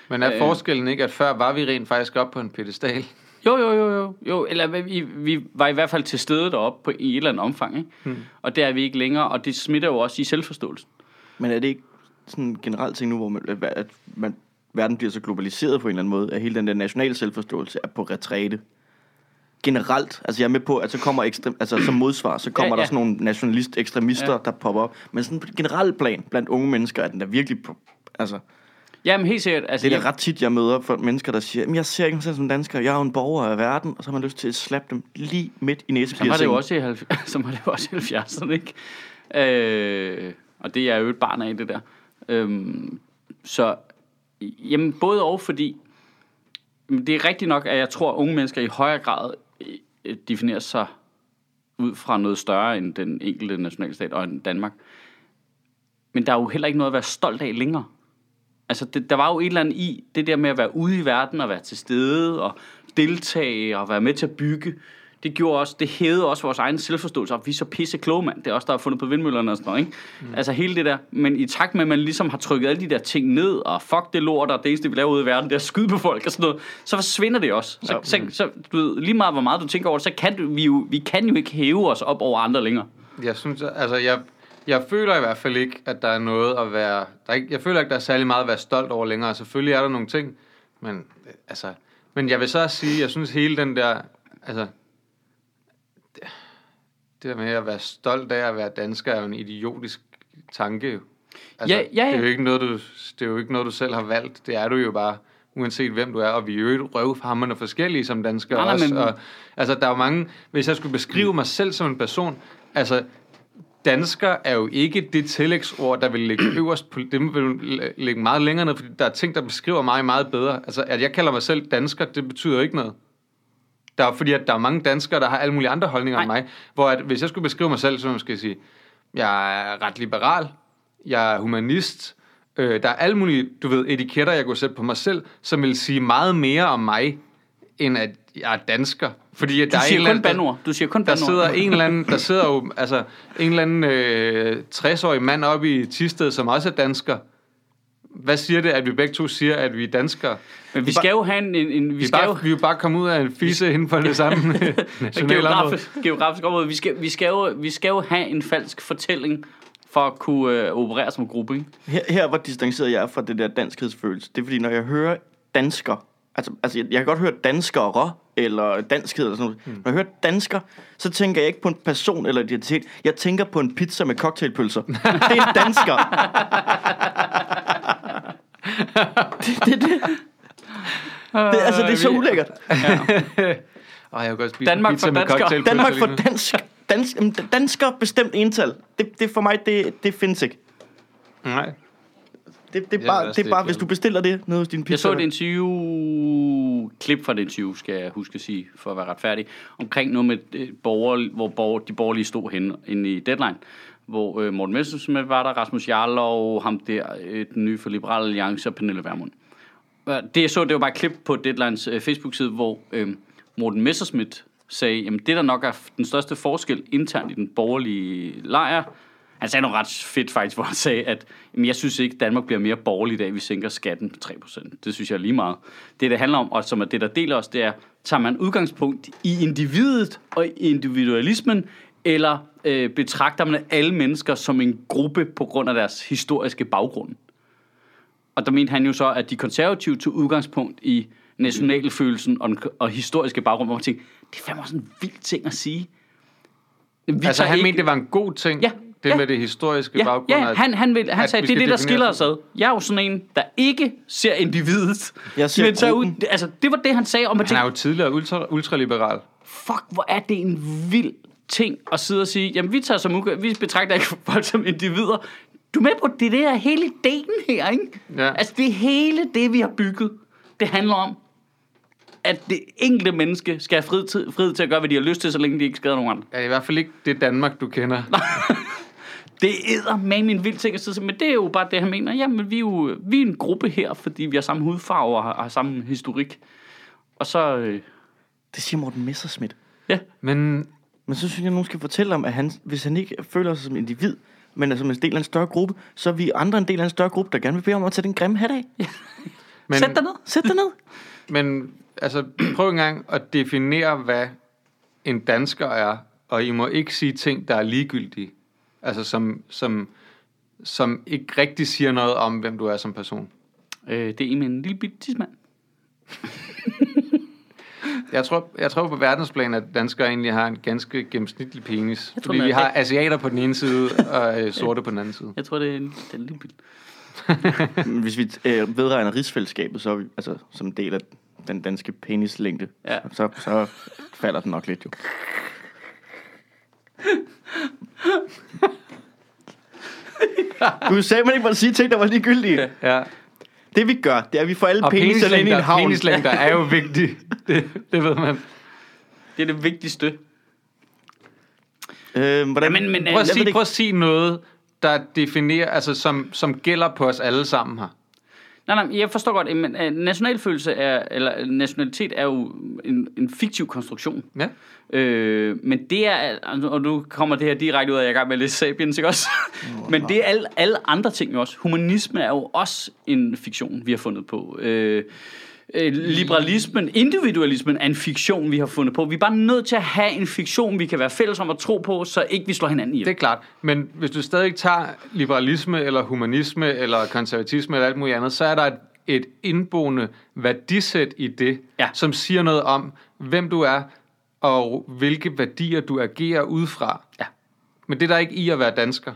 Men er
Øh.
forskellen ikke, at før var vi rent faktisk op på en pedestal?
Jo, jo, jo, jo. jo eller vi, vi var i hvert fald til stede deroppe på, i et eller andet omfang. Ikke? Hmm. Og det er vi ikke længere, og det smitter jo også i selvforståelsen.
Men er det ikke sådan en generel ting nu, hvor man, at- at man, verden bliver så globaliseret på en eller anden måde, at hele den der nationale selvforståelse er på retræte? Generelt, altså jeg er med på, at så kommer ekstrem, altså som modsvar, så kommer
Ja,
ja, der sådan nogle nationalist-ekstremister,
Ja.
der popper op. Men sådan på et generelt plan, blandt unge mennesker, er den der virkelig, på, altså
Jamen helt sikkert. Altså,
det er
jeg-
ret tit, jeg møder for mennesker, der siger, "Jamen, jeg ser ikke mig selv som dansker, jeg er jo en borger af verden, og så har man lyst til at slappe dem lige midt i
Så var det jo også i, 70, så var det jo også i 70'erne, ikke? Øh, Og det er jo et barn af, det der. Øhm, så, jamen, både og, fordi det er rigtigt nok, at jeg tror, at unge mennesker i højere grad øh, definerer sig ud fra noget større end den enkelte nationalstat og Danmark. Men der er jo heller ikke noget at være stolt af længere. Altså, det, der var jo et eller andet i det der med at være ude i verden og være til stede og deltage og være med til at bygge. Det gjorde også, det hævede også vores egen selvforståelse, og vi er så pisse kloge, mand. Det er også der har fundet på vindmøllerne og sådan noget, ikke? Mm. Altså hele det der. Men i takt med, at man ligesom har trykket alle de der ting ned, og fuck det lort, og det eneste, vi laver ude i verden, det er at skyde på folk og sådan noget, så forsvinder det også. Så,
Ja.
så, så du ved, lige meget hvor meget du tænker over det, så kan du, vi, jo, vi kan jo ikke hæve os op over andre længere.
Jeg synes, altså jeg, jeg føler i hvert fald ikke, at der er noget at være... Der er ikke, jeg føler ikke, der er særlig meget at være stolt over længere. Selvfølgelig er der nogle ting, men øh, altså... Men jeg vil så sige, jeg synes hele den der... Altså, det, det der med at være stolt af at være dansker er jo en idiotisk tanke. Altså,
Ja, ja, ja.
Det, er jo ikke noget, du, det er jo ikke noget, du selv har valgt. Det er du jo bare, uanset hvem du er. Og vi er jo ikke røvhammerne forskellige som danskere
Nej, nej,
også.
men-
Og, altså, der er jo mange... Hvis jeg skulle beskrive mig selv som en person... Altså, dansker er jo ikke det tillægsord, der vil ligge øverst på, det vil ligge meget længere ned, fordi der er ting, der beskriver mig meget bedre. Altså, at jeg kalder mig selv dansker, det betyder ikke noget. Der er, fordi at der er mange danskere, der har alle mulige andre holdninger
Nej.
end mig, hvor at, hvis jeg skulle beskrive mig selv, så måske sige, jeg er ret liberal, jeg er humanist, øh, der er alle mulige, du ved, etiketter, jeg kunne sætte på mig selv, som vil sige meget mere om mig, end at jeg er dansker. Fordi at
Du
der er en
siger kun
anden,
bandord. Du siger kun
der
bandord.
sidder en eller anden, der sidder jo, altså, en eller anden øh, 60-årig mand oppe i Tisted, som også er dansker. Hvad siger det, at vi begge to siger, at vi er danskere?
Men vi skal jo have en... en, en vi
Vi,
skal jo...
bare, vi er jo bare kommet ud af en fise inden for det samme område.
geografisk, geografisk område. Vi skal, vi, skal jo, vi skal jo have en falsk fortælling for at kunne øh, operere som gruppe, ikke?
Her, her hvor distanceret jeg er fra det der danskhedsfølelse, det er fordi, når jeg hører dansker, altså, altså jeg, jeg kan godt høre danskere, eller danskhed eller sådan noget. Mm. Når jeg hører dansker, så tænker jeg ikke på en person eller identitet. Jeg tænker på en pizza med cocktailpølser. det er en dansker. det, det, det. Det, altså, det er så
vi-
ulækkert.
Og jeg kan godt spise
Danmark
pizza
for
med
Danmark for dansk. dansk dansker bestemt ental. Det, det for mig, det, det findes ikke.
Nej.
Det, det er bare, det er bare hvis du bestiller det nede hos din pizza.
Jeg så et interview, klip fra det interview, skal jeg huske at sige, for at være retfærdig, omkring noget med øh, borgere, hvor borger, de borgerlige stod henne inde i Deadline, hvor øh, Morten Messerschmidt var der, Rasmus Jarlov, ham der, øh, den nye for Liberal Alliance og Pernille Vermund. Det jeg så, det var bare et klip på Deadlines øh, Facebook-side, hvor øh, Morten Messerschmidt sagde, jamen det der nok er den største forskel internt i den borgerlige lejr, han sagde noget ret fedt faktisk, hvor han sagde, at jamen, jeg synes ikke, Danmark bliver mere borgerligt af, at vi sænker skatten på 3%. Det synes jeg er lige meget. Det, det handler om, og som er det, der deler os, det er, tager man udgangspunkt i individet og i individualismen, eller øh, betragter man alle mennesker som en gruppe på grund af deres historiske baggrund? Og der mente han jo så, at de konservative tog udgangspunkt i nationalfølelsen og, og historiske baggrund, hvor man tænkte, det er fandme også en vild ting at sige. Vi
Altså, han
ikke-
mente, det var en god ting,
Ja,
det
ja.
med det historiske
Ja,
baggrund.
ja
at-
han, han, vil, han
at
sagde, det er det, der skiller
os
ad. Jeg er jo sådan en, der ikke ser individet.
Jeg ser
men tager ud, altså, det var det, han sagde, og man
Han er
tænkte,
jo tidligere ultra, ultraliberal.
fuck, hvor er det en vild ting at sidde og sige, jamen vi tager som vi betragter ikke folk som individer. Du er med på, det det er hele ideen her, ikke?
Ja.
Altså, det er hele det, vi har bygget. Det handler om, at det enkelte menneske skal have frihed til, frihed til at gøre, hvad de har lyst til, så længe de ikke skader nogen andre.
Ja, i hvert fald ikke det Danmark, du kender.
Det æder med min vild ting at sidde, men det er jo bare det, han mener. Jamen, vi er jo vi er en gruppe her, fordi vi har samme hudfarve og har, har samme historik. Og så, øh,
Det siger Morten Messerschmidt.
ja,
Men
Men så synes jeg, at nogen skal fortælle om, at han, hvis han ikke føler sig som individ, men er som en del af en større gruppe, så er vi andre en del af en større gruppe, der gerne vil bede om at tage den grimme hat af.
Men,
sæt dig ned.
Sæt dig ned.
Men altså, prøv engang at definere, hvad en dansker er, og I må ikke sige ting, der er ligegyldige. Altså, som, som, som ikke rigtig siger noget om, hvem du er som person.
Øh, det er en lille bitte tidsmand.
Jeg tror, jeg tror på verdensplan, at danskere egentlig har en ganske gennemsnitlig penis.
Jeg tror,
Fordi vi har
rigtig-
asiater på den ene side, og øh, sorte på den anden side.
Jeg tror, det er en, det er en lille bitte.
Hvis vi øh, vedregner rigsfællesskabet, så er vi, altså, som en del af den danske penislængde,
Ja.
så, så falder den nok lidt jo. Du sagde, man ikke måtte sige ting, der var ligegyldige.
Ja.
Det vi gør, det er, at vi får alle
Og
peniserne ind i en
penislængder,
havn.
penislængder er jo vigtigt. Det, det ved man.
Det er det vigtigste.
Øh, hvordan,
men- men,
Prøv at,
jeg ved
sige, prøv at sige noget, der definerer, altså som, som gælder på os alle sammen her.
Nej, nej, jeg forstår godt, men uh, nationalfølelse er, eller nationalitet er jo en, en fiktiv konstruktion.
Ja.
Øh, men det er, altså, og nu kommer det her direkte ud af, jeg er i gang med at læse Sapiens, ikke også? men det er alle, alle andre ting jo også. Humanisme er jo også en fiktion, vi har fundet på. Øh, øh, liberalismen, individualismen er en fiktion, vi har fundet på. Vi er bare nødt til at have en fiktion, vi kan være fælles om at tro på, så ikke vi slår hinanden ihjel.
Det er klart. Men hvis du stadig tager liberalisme, eller humanisme, eller konservatisme, eller alt muligt andet, så er der et, et indboende værdisæt i det,
Ja.
som siger noget om, hvem du er, og hvilke værdier du agerer ud fra.
Ja.
Men det er der ikke i at være dansker.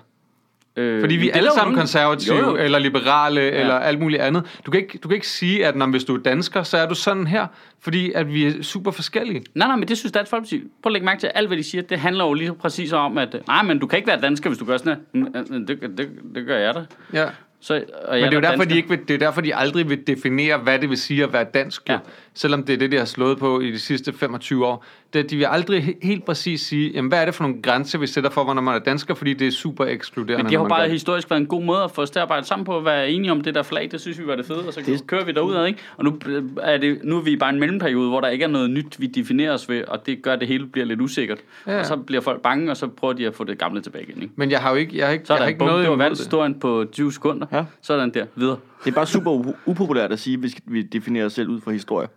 Øh,
Fordi vi
men
er alle sammen konservative,
Jo, jo.
eller liberale, ja. eller alt muligt andet. Du kan ikke, du kan ikke sige, at når, hvis du er dansker, så er du sådan her, fordi at vi er super forskellige.
Nej, nej, men det synes Dansk Folkeparti. Prøv at lægge mærke til, alt hvad de siger, det handler jo lige præcis om, at nej, men du kan ikke være dansker, hvis du gør sådan her. Det, det, det gør jeg da.
Ja.
Så, og
Men
jeg
det er jo derfor, de ikke vil, det er derfor, de aldrig vil definere, hvad det vil sige at være dansk. Ja. Selvom det er det, de har slået på i de sidste 25 år. Det, de vil aldrig he- helt præcis sige, jamen, hvad er det for nogle grænser, vi sætter for, hvornår man er dansker, fordi det er super ekskluderende.
Men det har
når gør
bare historisk været en god måde at få os til at arbejde sammen på, at være enige om det der flag, det synes vi var det fede, og så
Det-
kører vi derudad, ikke? Og nu er, det, nu er vi bare i en mellemperiode, hvor der ikke er noget nyt, vi definerer os ved, og det gør, at det hele bliver lidt usikkert.
Ja.
Og så bliver folk bange, og så prøver de at få det gamle tilbage igen, ikke?
Men jeg har jo ikke, jeg har ikke,
Så
jeg
er
har
der
ikke
bum,
noget
det var
imod det.
verdenshistorien på 20 sekunder.
Ja.
Sådan der, videre.
Det er bare super upopulært at sige, at vi definerer os selv ud fra historie.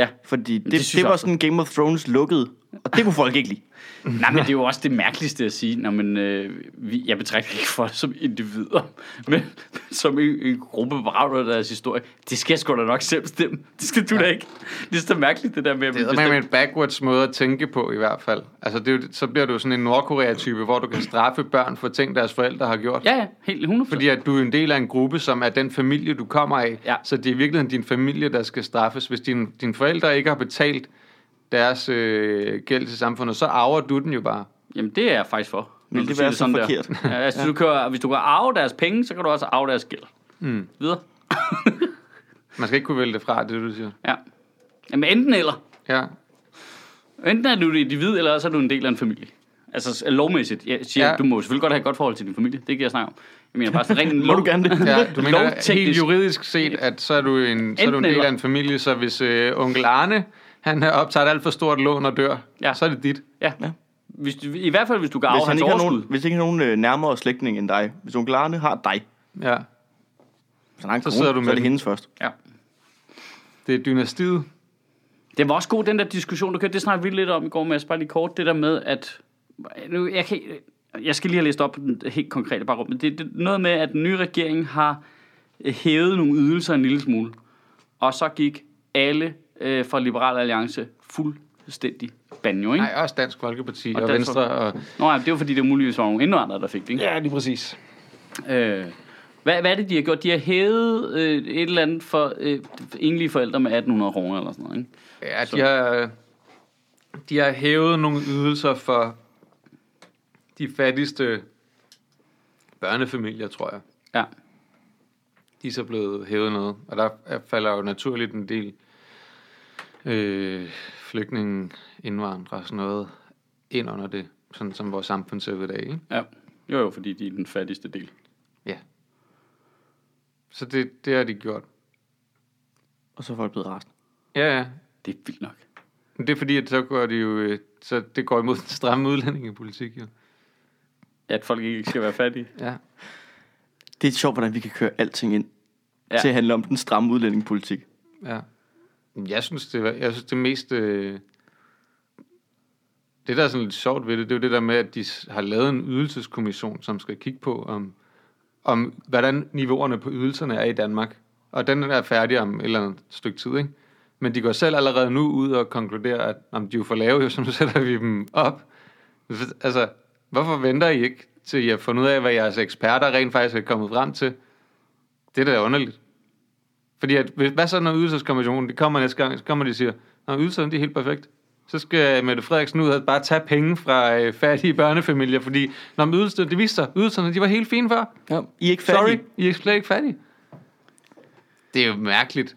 Ja.
Fordi det,
det
det,
jeg
var sådan Game of Thrones lukket. Og det kunne folk ikke lide.
Nej, men det er jo også det mærkeligste at sige. Nå, men, øh, vi, jeg betragter ikke folk som individer, men som en, en gruppe beravler deres historie. Det skal jeg sgu da nok selv bestemme. Det skal du ja. da ikke. Det er så mærkeligt, det der med at
Det er en backwards måde at tænke på i hvert fald. Altså, det er jo, så bliver du sådan en Nordkorea-type, hvor du kan straffe børn for ting, deres forældre har gjort.
Ja, ja, helt 100%.
Fordi at du er en del af en gruppe, som er den familie, du kommer af.
Ja.
Så det er i virkeligheden din familie, der skal straffes. Hvis din, dine forældre ikke har betalt deres øh, gæld til samfundet, så arver du den jo bare.
Jamen, det er jeg faktisk for.
Vil det være så
sådan der.
forkert?
Ja, altså, du kan, hvis du kan arve deres penge, så kan du også arve deres gæld.
Mm.
Videre.
Man skal ikke kunne vælge det fra, det du siger.
Ja. Jamen, enten eller.
Ja.
Enten er du et individ, eller også er du en del af en familie. Altså lovmæssigt. Jeg siger,
Ja.
ja. du må selvfølgelig godt have et godt forhold til din familie. Det kan jeg snakke om. Jeg mener bare sådan rent
Må du gerne det?
ja du mener helt juridisk set, at så er du en, så er du en del
eller.
af en familie, så hvis øh, onkel Arne, han har optaget alt for stort lån og dør,
Ja.
så er det dit.
Ja.
Ja.
Hvis du, I hvert fald, hvis du kan
Hvis
arve
han
hans
ikke nogen, hvis ikke har nogen øh, nærmere slægtning end dig. Hvis onkel Arne har dig,
Ja.
så, en
Så
kone,
sidder du med
så er det hendes først.
Ja.
Det er dynastiet.
Det var også god, den der diskussion, du kørte. Det snakkede vi lidt om i går med, jeg bare lige kort, det der med, at... Nu, jeg, kan, jeg skal lige have læst op på den helt konkrete bare men det, det er noget med, at den nye regering har hævet nogle ydelser en lille smule. Og så gik alle øh, fra Liberal Alliance fuldstændig banjo, ikke?
Nej, også Dansk Folkeparti og,
Og Dansk
Venstre. Og...
Nå, ja, det var fordi, det muligvis var nogle indvandrere, der fik det, ikke?
Ja, lige præcis.
Øh, hvad, hvad er det, de har gjort? De har hævet øh, et eller andet for øh, enlige forældre med 1800 kroner eller sådan noget, ikke?
Ja,
Så-
de har, de har hævet nogle ydelser for de fattigste børnefamilier, tror jeg.
Ja.
De er så blevet hævet noget, og der falder jo naturligt en del øh, flygtninge, indvandrere og sådan noget ind under det, sådan som vores samfund ser ud i dag. Ikke?
Ja. Jo, jo, fordi de er den fattigste del.
Ja. Så det, det har de gjort.
Og så er folk blevet rasende.
Ja, ja.
Det er vildt nok.
Men det er fordi, at så går de jo, øh, så det går imod den stramme udlændingepolitik, jo.
At folk ikke skal være fattige.
Ja.
Det er sjovt, hvordan vi kan køre alting ind ja.
Ja.
til at handle om den stramme udlændingepolitik.
Ja. Jeg synes, det, var, jeg synes, det mest... Øh, det, der er sådan lidt sjovt ved det, det er jo det der med, at de har lavet en ydelseskommission, som skal kigge på, om, om hvordan niveauerne på ydelserne er i Danmark. Og den er færdig om et eller andet stykke tid, ikke? Men de går selv allerede nu ud og konkluderer, at om de er jo for lave, jo, så nu sætter vi dem op. Altså, hvorfor venter I ikke, til I har fundet ud af, hvad jeres eksperter rent faktisk er kommet frem til? Det er da underligt. Fordi at, hvad så når ydelseskommissionen, det kommer næste gang, så kommer de og siger, at ydelserne de er helt perfekt. Så skal Mette Frederiksen ud og bare tage penge fra øh, fattige børnefamilier, fordi når ydelserne, det viste sig, ydelserne, de var helt fine før.
Ja. I er ikke
Sorry,
fattige.
I er slet ikke fattige. Det er jo mærkeligt.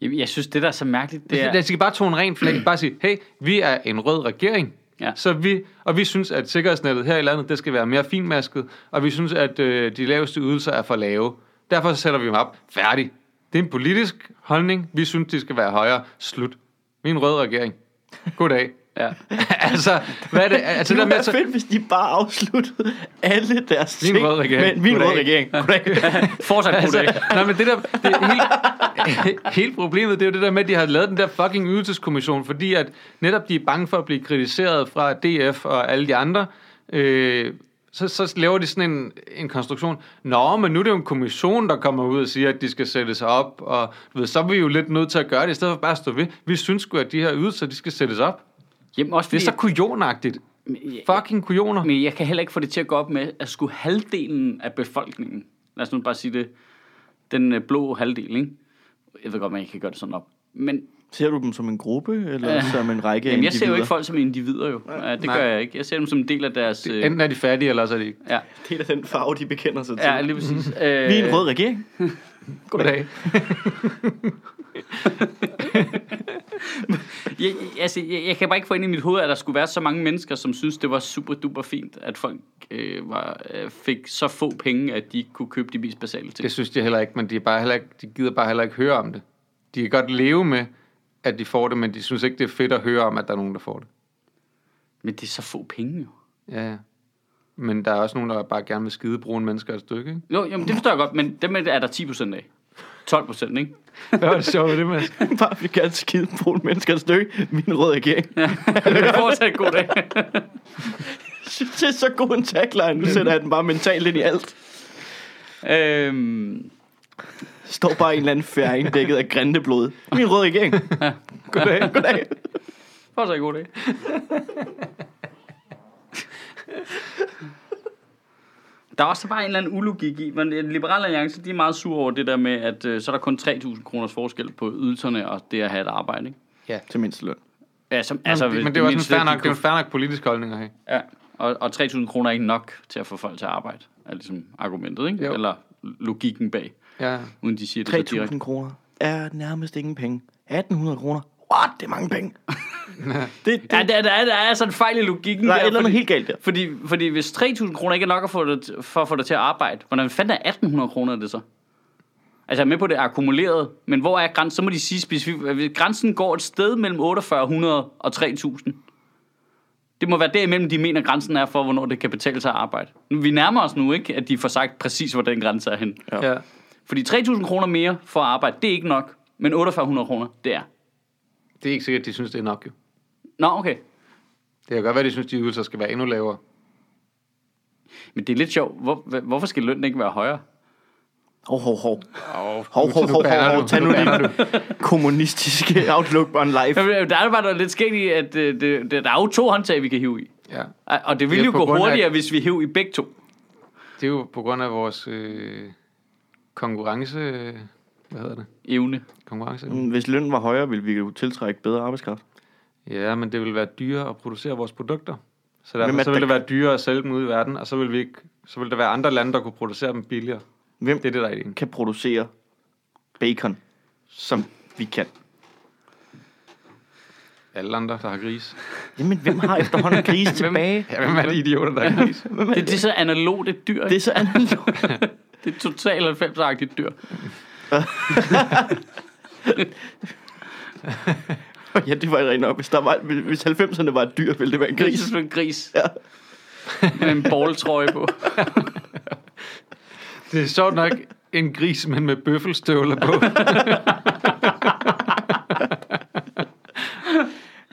Jamen, Jeg synes, det der er så mærkeligt, det
Det
er...
De skal bare tone rent flag. Bare sige, hey, vi er en rød regering.
Ja.
Så vi, og vi synes, at sikkerhedsnettet her i landet, det skal være mere finmasket, og vi synes, at øh, de laveste ydelser er for lave. Derfor så sætter vi dem op. Færdig. Det er en politisk holdning. Vi synes, de skal være højere. Slut. Vi er en rød regering. Goddag.
Ja.
altså, hvad er det? Altså,
Det
der
ville
med,
være fedt, hvis de bare afsluttede alle deres
er en
ting
rød regering.
med, Vi er en rød
Goddag.
regering. Goddag.
Fortsat god dag.
Altså, nej, men det der, det helt, helt problemet, det er jo det der med, at de har lavet den der fucking ydelseskommission, fordi at netop de er bange for at blive kritiseret fra DF og alle de andre, øh, så, så laver de sådan en, en konstruktion. Nå, men nu er det jo en kommission, der kommer ud og siger, at de skal sættes op, og du ved, så er vi jo lidt nødt til at gøre det, i stedet for bare at stå ved. Vi synes sgu, at de her ydelser, de skal sættes op.
Jamen, også
Det er
fordi,
så kujonagtigt. Fucking kujoner.
Men jeg kan heller ikke få det til at gå op med, at skulle halvdelen af befolkningen, lad os nu bare sige det, den øh, blå halvdel, ikke? Jeg ved godt, man ikke kan gøre det sådan op. Men
Ser du dem som en gruppe, eller som en række
jamen, jeg ser jo
individer?
ikke folk som individer jo. Ja, det
Nej.
gør jeg ikke. Jeg ser dem som en del af deres... Øh,
Enten er de fattige, eller så er de ikke.
ja,
Det er da den farve, de bekender sig til.
ja, lige præcis. Øh,
Vi er en rød regering.
Goddag.
Jeg, altså, jeg, jeg kan bare ikke få ind i mit hoved, at der skulle være så mange mennesker, som synes, det var super duper fint, at folk øh, var, øh, fik så få penge, at de kunne købe de mest basale ting.
Det synes de heller ikke, men de, er bare heller ikke, de gider bare heller ikke høre om det. De kan godt leve med, at de får det, men de synes ikke, det er fedt at høre om, at der er nogen, der får det.
Men det er så få penge jo.
Ja, ja. Men der er også nogen, der bare gerne vil skide brune mennesker et stykke, ikke?
Jo, jamen, det forstår jeg godt, men dem er der 10 procent af. 12 procent, ikke?
Hvad var det sjovt ved det, Mads?
bare vi kan skide på mennesker et stykke. Vi er en rød regering.
Ja. Fortsat god dag.
det er så god en tagline. Nu sætter jeg den bare mentalt ind i alt.
øhm,
Står bare en eller anden færing dækket af grænteblod. Vi er en rød regering. Goddag. Goddag.
fortsat god dag. Der er også bare en eller anden ulogik i, men Liberale Alliance, de er meget sure over det der med, at øh, så er der kun 3.000 kroners forskel på ydelserne og det at have et arbejde, ikke?
Ja.
Til mindst løn.
Ja, som,
Altså, men det er jo også en fair nok, det er
kunne-
en fair nok politisk holdning at have.
Ja, og, og 3.000 kroner er ikke nok til at få folk til at arbejde, er ligesom argumentet, ikke?
Jo.
Eller logikken bag,
Ja.
uden de siger det så direkte.
3.000 kroner er nærmest ingen penge. 1.800 kroner. What? Det er mange penge. det, det,
Ja, der, der, er, der er sådan en fejl i logikken
der er
der,
et eller andet helt galt der.
fordi, fordi hvis 3.000 kroner ikke er nok at få det, for at få det til at arbejde, hvordan fanden er 1.800 kroner det så? Altså jeg er med på, at det er akkumuleret, men hvor er grænsen? Så må de sige specifikt, at hvis grænsen går et sted mellem 4800 og 3.000. Det må være derimellem, de mener, grænsen er for, hvornår det kan betale sig at arbejde. Vi nærmer os nu ikke, at de får sagt præcis, hvor den grænse er hen.
Ja.
Fordi 3.000 kroner mere for at arbejde, det er ikke nok. Men 4.800 kroner, det er.
Det er ikke sikkert, at de synes, det er nok, jo.
Nå, okay.
Det kan godt være, at de synes, at de ydelser skal være endnu lavere.
Men det er lidt sjovt. Hvor, hvor- hvorfor skal lønnen ikke være højere?
Hov, hov, hov.
Oh,
Hov, hov, hov, hov, hov. Tag nu din kommunistiske outlook on life.
Jamen, Der er bare noget lidt skægt i, at øh, det, det, der er jo to håndtag, vi kan hive i.
Ja.
Og det ville
Det er
jo gå
grund af-
hurtigere, hvis vi hæv i begge to.
Det er jo på grund af vores øh, konkurrence... Hvad hedder det?
Evne.
Konkurrence.
Mm, Hvis lønnen var højere, ville vi jo tiltrække bedre arbejdskraft.
Ja, men det vil være dyrere at producere vores produkter. Så
Hvem
derfor
er
så vil
der-
det være dyrere at sælge dem ud i verden, og så vil, vi ikke, så vil der være andre lande, der kunne producere dem billigere.
Hvem
Det er det, der er ideen.
kan producere bacon, som vi kan?
Alle andre, der har gris.
Jamen, hvem har efterhånden gris tilbage?
Ja, hvem er de idioter, der har gris?
Er
Det, det er så analogt et dyr.
Det
Det,
er så analogt.
det er totalt 90-agtigt dyr.
ja, det var rent nok. Hvis, der var, hvis 90'erne var et dyr, ville det være en
Gris. Det er en gris.
Ja.
Med en balltrøje på.
Det er sjovt nok en gris, men med bøffelstøvler på.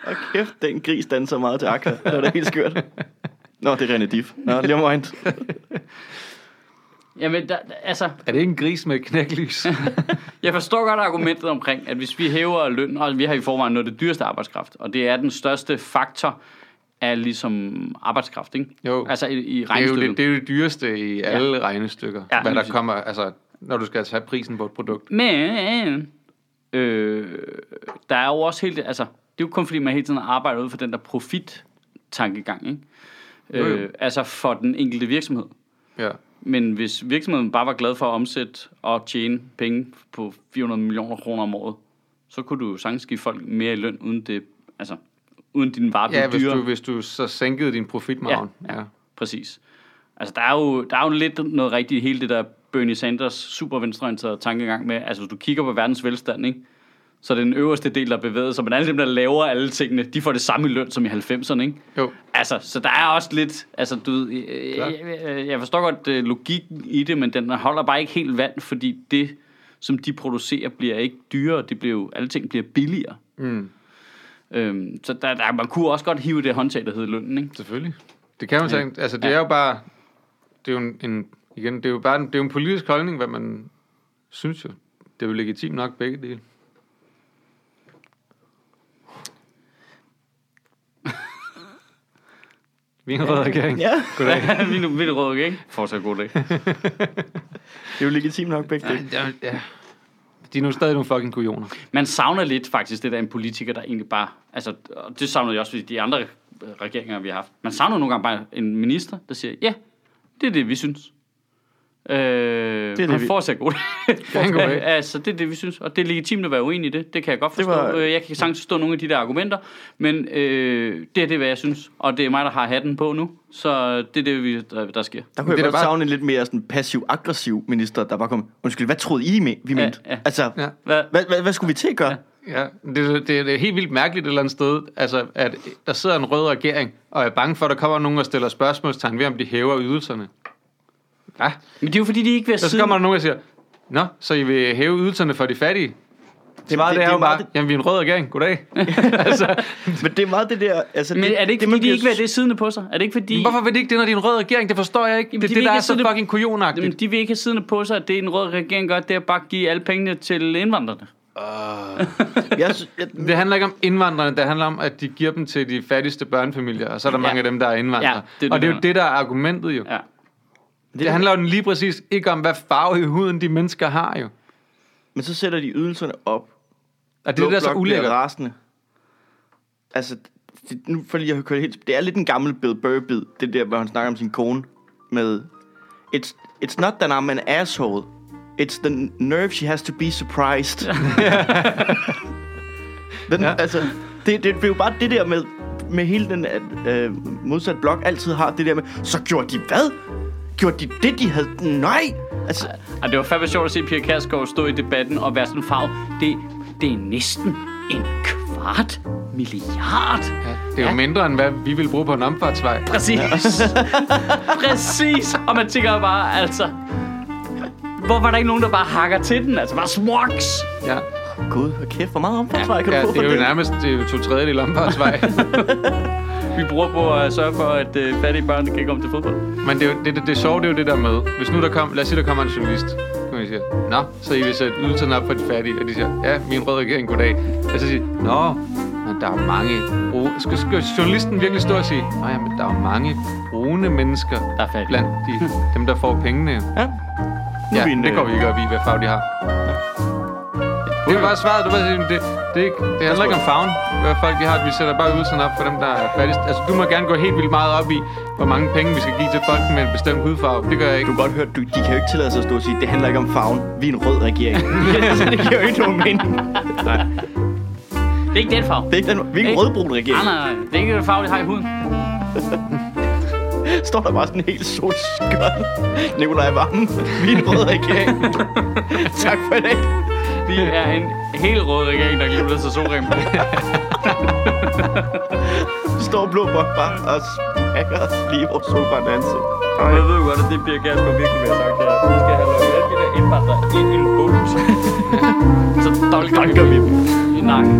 Og kæft, den gris danser meget til Aqua. Det var da helt skørt. Nå, det er René Diff. Nå, lige mind.
Jamen, der, altså,
er det ikke en gris med knæklys?
jeg forstår godt argumentet omkring, at hvis vi hæver løn, og vi har i forvejen noget af det dyreste arbejdskraft, og det er den største faktor af ligesom arbejdskraft, ikke?
Jo.
Altså i, i
Det er, jo
regnestykket.
det, det er jo det dyreste i alle regnestykker.
Ja,
Ja, hvad der
præcis.
kommer, altså, når du skal tage prisen på et produkt.
Men øh, der er jo også helt, altså, det er jo kun fordi, man hele tiden arbejder ud for den der profit-tankegang, ikke?
Jo, jo.
Øh, altså for den enkelte virksomhed.
Ja.
Men hvis virksomheden bare var glad for at omsætte og tjene penge på 400 millioner kroner om året, så kunne du jo sagtens give folk mere i løn, uden det, altså, uden din vare
Ja, hvis
dyrere.
du, hvis du så sænkede din profitmargin.
Ja, ja. Præcis. Altså, der er, jo, der er jo lidt noget rigtigt i hele det der Bernie Sanders super venstreorienterede tankegang med, altså, hvis du kigger på verdens velstand, ikke? Så er det den øverste del, der bevæger sig, men alle dem, der laver alle tingene, de får det samme i løn som i 90'erne, ikke?
Jo.
Altså, så der er også lidt, altså, du ved, øh, jeg, jeg, jeg forstår godt øh, logikken i det, men den holder bare ikke helt vand, fordi det, som de producerer, bliver ikke dyrere, det bliver jo, alle ting bliver billigere.
Mm.
Øhm, så der, der, man kunne også godt hive det håndtag, der hedder lønnen, ikke?
Selvfølgelig. Det kan man
Ja.
sige. Altså, det
Ja.
er jo bare... Det er jo en, en, igen, det er jo bare en, det er jo en politisk holdning, hvad man synes jo. Det er jo legitimt nok begge dele. Vi er en rød regering.
Ja,
Goddag.
vi er nu vi er rød, ikke? Fortsat god dag.
det er jo legitimt nok begge dele.
Ja, ja. De er nu stadig nogle fucking kujoner.
Man savner lidt faktisk det der en politiker, der egentlig bare... Altså, og det savnede jeg også ved de andre regeringer, vi har haft. Man savner nogle gange bare en minister, der siger, ja, det er det, vi synes. Øh, det er det,
vi-
fortsat god. Altså, det er det, vi synes. Og det er legitimt at være uenig i det. Det kan jeg godt forstå.
var-
Var... Jeg kan sagtens forstå nogle af de der argumenter. Men øh, det er det, hvad jeg synes. Og det er mig, der har hatten på nu. Så det er det, vi, der, der sker.
Der kunne
Det
jeg godt
bare-
savne en lidt mere sådan passiv-aggressiv minister, der bare kom, undskyld, hvad troede I, me- vi mente?
ja.
Altså,
Ja.
Hvad?
hvad, hvad, hvad skulle vi til at gøre?
Ja, det, det, det er helt vildt mærkeligt et eller andet sted, altså, at der sidder en rød regering, og er bange for, at der kommer nogen og stiller spørgsmålstegn ved, om de hæver ydelserne. Ja,
Men det er jo fordi, de ikke vil
så
siden...
kommer der nogen og siger, Nå, så I vil hæve ydelserne for de fattige?
Det,
Svaret det, det er jo
meget
bare, jamen vi er en rød regering, goddag. altså,
det, men det er meget det der... Altså,
Men er det ikke,
man
fordi de
bliver
ikke vil have det siddende på sig? Er det ikke fordi...
hvorfor vil de ikke det, når de er en rød regering? Det forstår jeg ikke.
Jamen,
det
de
er det,
vil
der
ikke
er så fucking kujonagtigt.
Jamen, de vil ikke have siddende på sig, at det en rød regering gør, det er bare at give alle pengene til indvandrerne.
Jeg, sy- jeg,
Det handler ikke om indvandrerne, det handler om, at de giver dem til de fattigste børnefamilier, og så er der
Ja.
mange af dem, der er indvandrere.
Ja, det er det,
og det er jo
der-
det, der er argumentet jo.
Ja.
Det handler jo lige præcis ikke om, hvad farve i huden de mennesker har jo.
men så sætter de ydelserne op.
Og det er det, der er så ulækkert.
rasende. Altså, det, nu for lige at køre helt... Det er lidt en gammel Bill Burr-bid, det der, hvor han snakker om sin kone med... It's, it's not that I'm an asshole. It's the nerve she has to be surprised. den,
Ja.
Altså, det, det, det er jo bare det der med, med hele den øh, modsat blok altid har det der med, så gjorde de hvad? Gjorde de det, de havde? Nej! Altså,
Og det var fandme sjovt at se Pia Kærsgaard stå i debatten og være sådan farve. Det, det er næsten en kvart milliard.
Ja, det er jo
Ja.
mindre, end hvad vi vil bruge på en omfartsvej.
Præcis. Præcis. Og man tænker bare, altså... Hvor var der ikke nogen, der bare hakker til den? Altså bare smuks.
Ja,
gud, hvor kæft, hvor meget omfartsvej kan
ja
du få
det er jo nærmest det er jo to tredjedel omfartsvej.
Vi bruger på at sørge for, at øh, fattige børn kan komme til fodbold.
Men det, er jo, det, det, det sjove, det er jo det der med, hvis nu der kom, lad os sige, der kommer en journalist, og de siger, Nå, så I vil sætte ydelserne op for de fattige, og de siger, ja, min rød regering, goddag. Og så siger Nå, men der er mange brune... Skal, skal journalisten virkelig stå og sige, Nå ja, men der er mange brune mennesker
Der er fattige.
blandt de, dem, der får pengene.
Ja. Nu
Ja, det går
øh,
vi ikke op i, hvad farve de har. Det er bare svaret, du bare sige, det, det, er ikke- det handler ikke om farven, hvad folk de har. Vi sætter bare ydelserne op for dem, der er fattigst. Altså, du må gerne gå helt vildt meget op i, hvor mange penge vi skal give til folk med en bestemt hudfarve. Det gør jeg
Du
ikke.
kan godt høre, du, de kan jo ikke tillade sig at stå og sige, det handler ikke om farven. Vi er en rød regering. altså, det giver jo ikke nogen mening.
Det er ikke den farve.
Det er ikke den, vi er en rødbrun
Nej,
regering.
nej, nej. Det er ikke den farve, de har i huden.
Står der bare sådan en helt sort skøn. Nikolaj Vammen. Vi er en rød regering. tak for i dag.
Vi er en helt rød regering, der giver sig solrem
står blå blok bare og smækker lige vores solbrændte ansigt.
Og jeg ved jo godt, at det bliver på virkelig mere sagt her. Vi skal have lukket alle de der indvandrere ind i en bås. Så dolker,
Dolker vi dem.
i nakken.